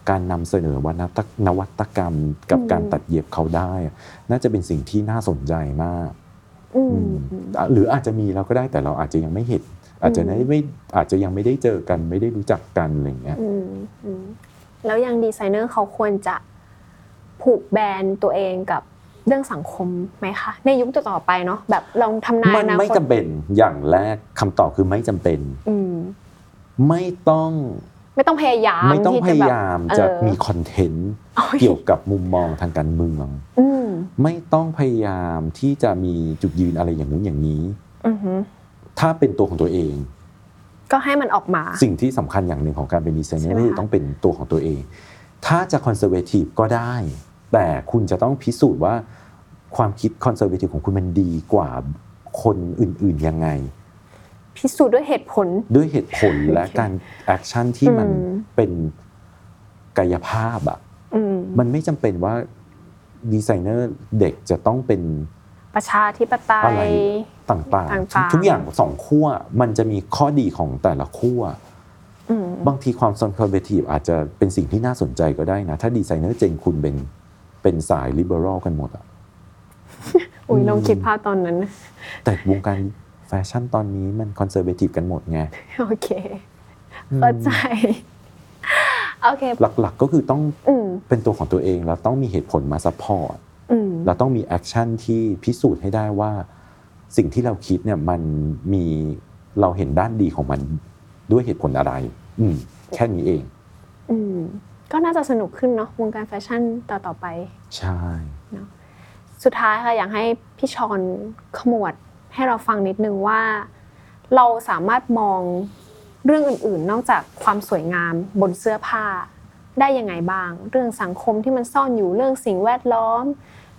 การนำเสนอวนตนวัตกรรมกับอืมการตัดเย็บเขาได้อะน่าจะเป็นสิ่งที่น่าสนใจมากอืมอืมอะหรืออาจจะมีเราก็ได้แต่เราอาจจะยังไม่เห็น อาจจะไม่ไม่อาจจะยังไม่ได้เจอกันไม่ได้รู้จักกันอะไรอย่างเงี้ยอืมอืมแล้วยังดีไซเนอร์เขาควรจะผูกแบรนด์ตัวเองกับเรื่องสังคมไหมคะในยุคต่อๆไปเนาะแบบลองทำนายมันอนาไม่คตจำเป็นอย่างแรกคำตอบคือไม่จำเป็นอืมไม่ต้อง ไม่ต้องพยายามไม่ต้องที่พจะยาแบบยามเออจะมีคอนเทนต์โอ้ยเกี่ยวกับมุมมองทางการเมืองอืมไม่ต้องพยายามที่จะมีจุดยืนอะไรอย่างนู้นอย่างนี้อือหือ ถ้าเป็นตัวของตัวเอง ก็ให้มันออกมา สิ่งที่สำคัญอย่างหนึ่งของการเป็นดีไซเนอใช่ร์ไหมคะคือต้องเป็นตัวของตัวเอง ถ้าจะ conservative ก็ได้ แต่คุณจะต้องพิสูจน์ว่าความคิด conservative ของคุณมันดีกว่าคนอื่นๆยังไง พิสูจน์ด้วยเหตุผลด้วด้วยเหตุผลและการ action ที่มันอืมเป็นกายภาพอะอืมมันไม่จำเป็นว่าดีไซเนอร์เด็กจะต้องเป็นประชาธิปไตยอะไร ต่างต่างๆๆทุกอย่างสองขั้วมันจะมีข้อดีของแต่ละขั้วอืมบางทีความ conservative อาจจะเป็นสิ่งที่น่าสนใจก็ได้นะ ถ้าดีไซเนอร์ gen คุณเป็นเป็นสาย liberal กันหมดอะอุ้ยลองคิดภาพตอนนั้นนะแต่วงการแฟชั่นตอนนี้มัน conservative กันหมดไง โอเคเข้าใจโอเคหลักๆก็คือต้องอืมเป็นตัวของตัวเองแล้วต้องมีเหตุผลมา support อืมเราต้องมี action ที่พิสูจน์ให้ได้ว่า สิ่งที่เราคิดเนี่ยมันมีเราเห็นด้านดีของมันด้วยเหตุผลอะไร อืมแค่นี้เอง อืมก็น่าจะสนุกขึ้นเนาะวงการแฟชั่นต่อต่อๆไป ใช่สุดท้ายค่ะอยากให้พี่ชอนขมวดให้เราฟังนิดนึงว่า เราสามารถมองเรื่องอื่นๆ นอกจากความสวยงามบนเสื้อผ้า ได้ยังไงบ้าง เรื่องสังคมที่มันซ่อนอยู่เรื่องสิ่งแวดล้อม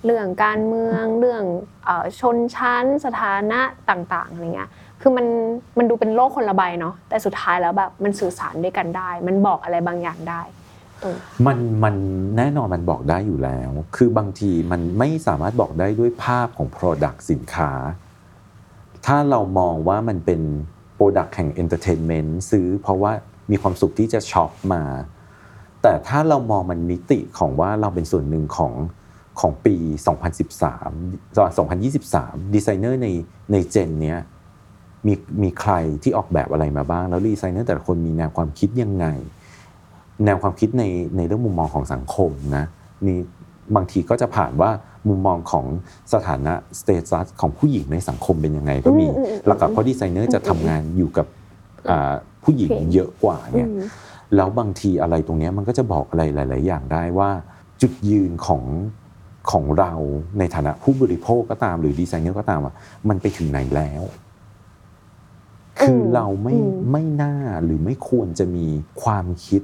เรื่องการเมืองเรื่องอชนชั้น สถานะต่างๆอะไรเงี้ยคือมันมันดูเป็นโลกคนละใบเนาะแต่สุดท้ายแล้วแบบมันสื่อสารด้วยกันได้ มันบอกอะไรบางอย่างได้มันมันแน่นอนมันบอกได้อยู่แล้ว คือบางทีมันไม่สามารถบอกได้ด้วยภาพของ product สินค้า ถ้าเรามองว่ามันเป็น product แห่ง entertainment ซื้อเพราะว่ามีความสุขที่จะช็อปมา แต่ถ้าเรามองมันมิติของว่าเราเป็นส่วนหนึ่งของ ของปี 2013 2023 ดีไซเนอร์ในใน gen เนี้ยมีมีใครที่ออกแบบอะไรมาบ้าง แล้วดีไซเนอร์แต่ละคนมีแนวความคิดยังไง แนวความคิดในในเรื่องมุมมองของสังคมนะนี่บางทีก็จะผ่านว่ามุมมองของสถานะ status ของผู้หญิงในสังคมเป็นยังไง ก็มีอืมอืมอืมหลักๆเพราะดีไซเนอร์จะทำงานอยู่กับอ่าผู้หญิงโอเคเยอะกว่าอืมเนี่ยแล้วบางทีอะไรตรงเนี้ยมันก็จะบอกอะไรหลาย ๆ อย่างได้ว่า จุดยืนของ ของเราในฐานะผู้บริโภคก็ตามหรือดีไซเนอร์ก็ตามอะมันไปถึงไหนแล้ว คืออมเราไม่อืมไม่น่าหรือไม่ควรจะมีความคิด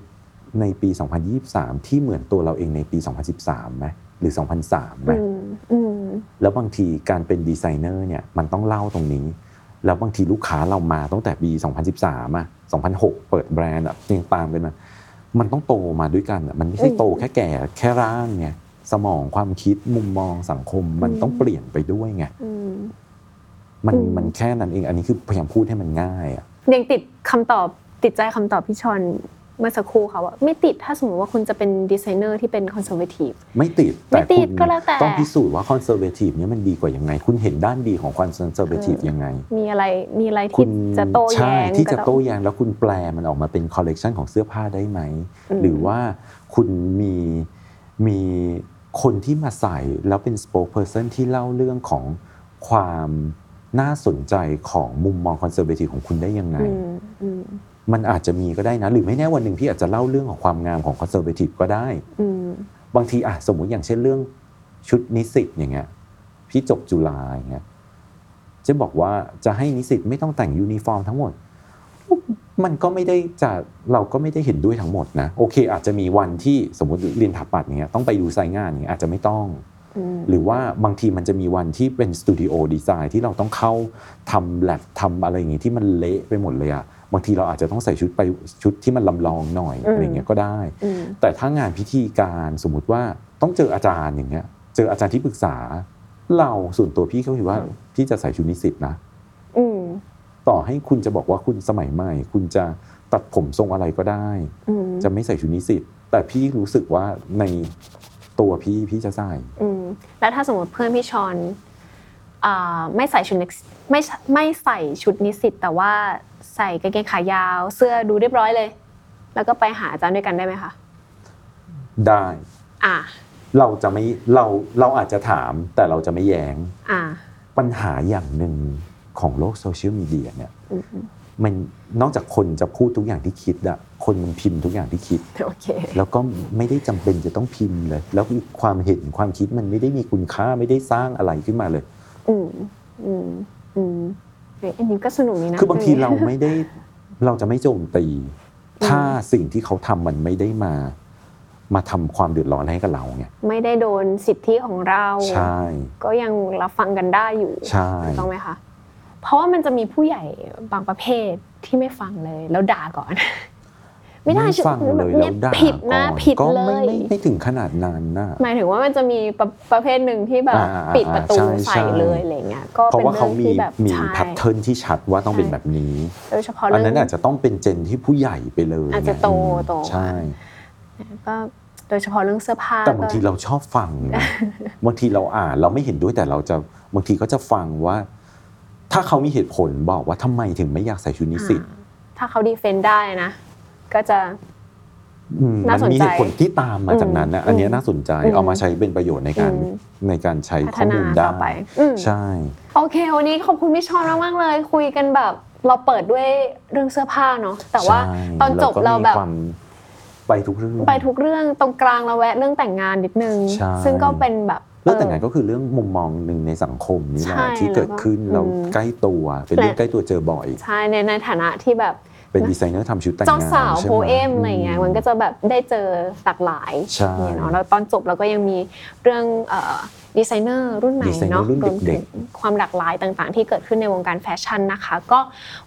ในปี 2023 ที่เหมือนตัวเราเองในปี 2013ไหมหรือ 2003ไหมอืมอืมแล้วบางทีการเป็นดีไซเนอร์เนี่ยมันต้องเล่าตรงนี้ แล้วบางทีลูกค้าเรามาตั้งแต่ปี 2013อะ2006 เปิดแบรนด์อะยังตามกันมามันต้องโตมาด้วยกันอะมันไม่ใช่อืมโตแค่แก่แค่ร่างไง สมองความคิดมุมมองสังคม มันอืมต้องเปลี่ยนไปด้วยไงอืมมันอืมมันแค่นั้นเอง อันนี้คือพยายามพูดให้มันง่ายอะยังติดคำตอบติดใจคำตอบพี่ชอนเมื่อสักครู่ค่ะว่าไม่ติดถ้าสมมติว่าคุณจะเป็นดีไซเนอร์ที่เป็นคอนเซอร์เวทีฟไม่ติดไม่ติดคุณก็แล้วแต่ต้องพิสูจน์ว่าคอนเซอร์เวทีฟเนี่ยมันดีกว่ายังไง คุณเห็นด้านดีของคอนเซอร์เวทีฟเออยังไง มีอะไรมีอะไรคุที่ณจะโต้แย้ใช่งที่จะก็องโต้แย้งแล้วคุณแปลมันออกมาเป็นคอลเลกชันของเสื้อผ้าได้ไหมอืมหรือว่าคุณมีมี คนที่มาใส่แล้วเป็น spokesperson ที่เล่าเรื่องของความน่าสนใจของมุมมอง conservative ของคุณได้ยังไงอืมอืมมันอาจจะมีก็ได้นะ หรือไม่แน่วันหนึ่งพี่อาจจะเล่าเรื่องของความงามของ conservative ก็ได้อืมบางทีอะสมมุติอย่างเช่นเรื่องชุดนิสิตอย่างเงี้ยพี่จบจุฬาอย่างเงี้ยจะบอกว่าจะให้นิสิตไม่ต้องแต่งยูนิฟอร์มทั้งหมด มันก็ไม่ได้จะเราก็ไม่ได้เห็นด้วยทั้งหมดนะโอเค อาจจะมีวันที่สมมติเรียนถาปัดอย่างเงี้ยต้องไปดูไซต์งานอย่างเงี้ยอาจจะไม่ต้องอืมหรือว่าบางทีมันจะมีวันที่เป็นสตูดิโอดีไซน์ที่เราต้องเข้าทำแลบทำอะไรอย่างงี้ที่มันเละไปหมดเลยอะบางทีเราอาจจะต้องใส่ชุดไปชุดที่มันลำลองหน่อยอืมอะไรเงี้ยก็ได้อืมแต่ถ้างานพิธีการสมมุติว่าต้องเจออาจารย์อย่างเงี้ย เจออาจารย์ที่ปรึกษา เราส่วนตัวพี่ก็คิดว่าพี่จะใส่ชุดนิสิตนะอืม ต่อให้คุณจะบอกว่าคุณสมัยใหม่ คุณจะตัดผมทรงอะไรก็ได้อืมจะไม่ใส่ชุดนิสิตแต่พี่รู้สึกว่าในตัวพี่พี่จะใส่อืมแล้วถ้าสมมติเพื่อนพี่ชอนอ่าไม่ใส่ชุดนิสไม่ไม่ใส่ชุดนิสิตแต่ว่าใส่กางเกงขายาว เสื้อดูเรียบร้อยเลย แล้วก็ไปหาอาจารย์ด้วยกันได้ไหมคะได้อ่าเราจะไม่เราเราอาจจะถามแต่เราจะไม่แย้งอ่าปัญหาอย่างหนึ่ง ของโลกโซเชียลมีเดียเนี่ยอืมอืมมันนอกจากคนจะพูดทุกอย่างที่คิดอะคนมันพิมพ์ทุกอย่างที่คิดโอเคแล้วก็ไม่ได้จำเป็นจะต้องพิมพ์เลย แล้วความเห็นความคิดมันไม่ได้มีคุณค่าไม่ได้สร้างอะไรขึ้นมาเลย อืมอืมอืมเฮ้ยอันนี้ก็สนุกดีนะคือบางทีเราไม่ได้เราจะไม่โจมตี ถ้าสิ่งที่เขาทำมันไม่ได้มา มาทำความเดือดร้อนให้กับเราไงไม่ได้โดนสิทธิของเรา ใช่ ก็ยังรับฟังกันได้อยู่ใช่ถูกต้องไหมคะ เพราะว่ามันจะมีผู้ใหญ่บางประเภทที่ไม่ฟังเลย แล้วด่าก่อน ไม่ได้ฟังเลยเนี่แล้ยวด่าผิดนะก่อผิดก็เลไม่ยไม่ไม่ถึงขนาดนั้นนะหมายถึงว่ามันจะมีประประเภทหนึ่งที่แบบอ่าๆๆปิดประตูใช่ใส่ใช่เลยอะไรเงี้ยก็เพราะเป็นว่าเรื่เขาองมีที่แบบมีใช่แพทเทิร์นที่ชัดว่าต้องเป็นแบบนี้โดยเฉพาะอันเรื่นั้นอาจจะต้องเป็นเจนที่ผู้ใหญ่ไปเลย อาจจะโตไงโตใช่ก็โดยเฉพาะเรื่องเสื้อผ้าแต่บางทีก็เราชอบฟังนะบางทีเราอ่านเราไม่เห็นด้วยแต่เราจะบางทีก็จะฟังว่า ถ้าเขามีเหตุผลบอกว่าทำไมถึงไม่อยากใส่ชุดนิสิตอ่าถ้าเขาดีเฟนต์ได้นะ ก็จะอืมน่ามันสนใจมีเหตุผลที่ตามมาจากนั้นนะอืมอันเนี้ยน่าสนใจอืมเอามาใช้เป็นประโยชน์ในการอืมในการใช้พัฒข้อนามูลได้ต่อไปอืมใช่ โอเค วันนี้ขอบคุณพี่ชอนมากๆเลย คุยกันแบบ เราเปิดด้วยเรื่องเสื้อผ้าเนาะแต่ว่าใช่ตอนจบล้เราวก็มีแบบควมไปทุกเรื่อง ไปทุกเรื่องตรงกลางเราแวะเรื่องแต่งงานนิดนึงใช่ซึ่งก็เป็นแบบ เรื่องแต่งงานก็คือเรื่องมุมมองหนึ่งในสังคมนี่แหละใช่ที่เกิดขึ้นแล้วก็เราอืมใกล้ตัวเป็นเรื่องและใกล้ตัวเจอบ่อยใช่ในในฐานะที่แบบเป็นดีไซเนอร์ทำชุดแต่งเจ้างานสาวใช่โพไหเอมอะไรเงี้ยมันก็จะแบบได้เจอหลากหลายใช่เนี่ยเนาะแล้วตอนจบเราก็ยังมีเรื่อง ดีไซเนอร์รุ่นใหม่ดีไซเนอร์เนาะรวมเด็ถึกงความหลากหลายต่างๆ ที่เกิดขึ้นในวงการแฟชั่นนะคะ ก็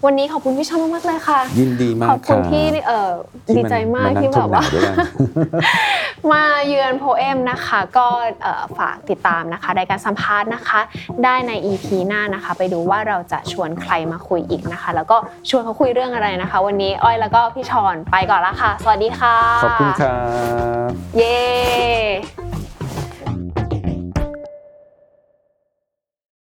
วันนี้ขอบคุณพี่ชอนมากๆเลยค่ะ ยินดีมากขอบคุณค่ะที่เอ่อที่ดีใจมากนั่งที่แบบว่าชมหนังด้วยกันมาเยือน POEM นะคะ ก็เอ่อฝากติดตามนะคะรายการสัมภาษณ์นะคะ ได้ใน EP หน้านะคะ ไปดูว่าเราจะชวนใครมาคุยอีกนะคะ แล้วก็ชวนเขาคุยเรื่องอะไรนะคะ วันนี้อ้อยแล้วก็พี่ชอนไปก่อนละค่ะ สวัสดีค่ะ ขอบคุณครับเย้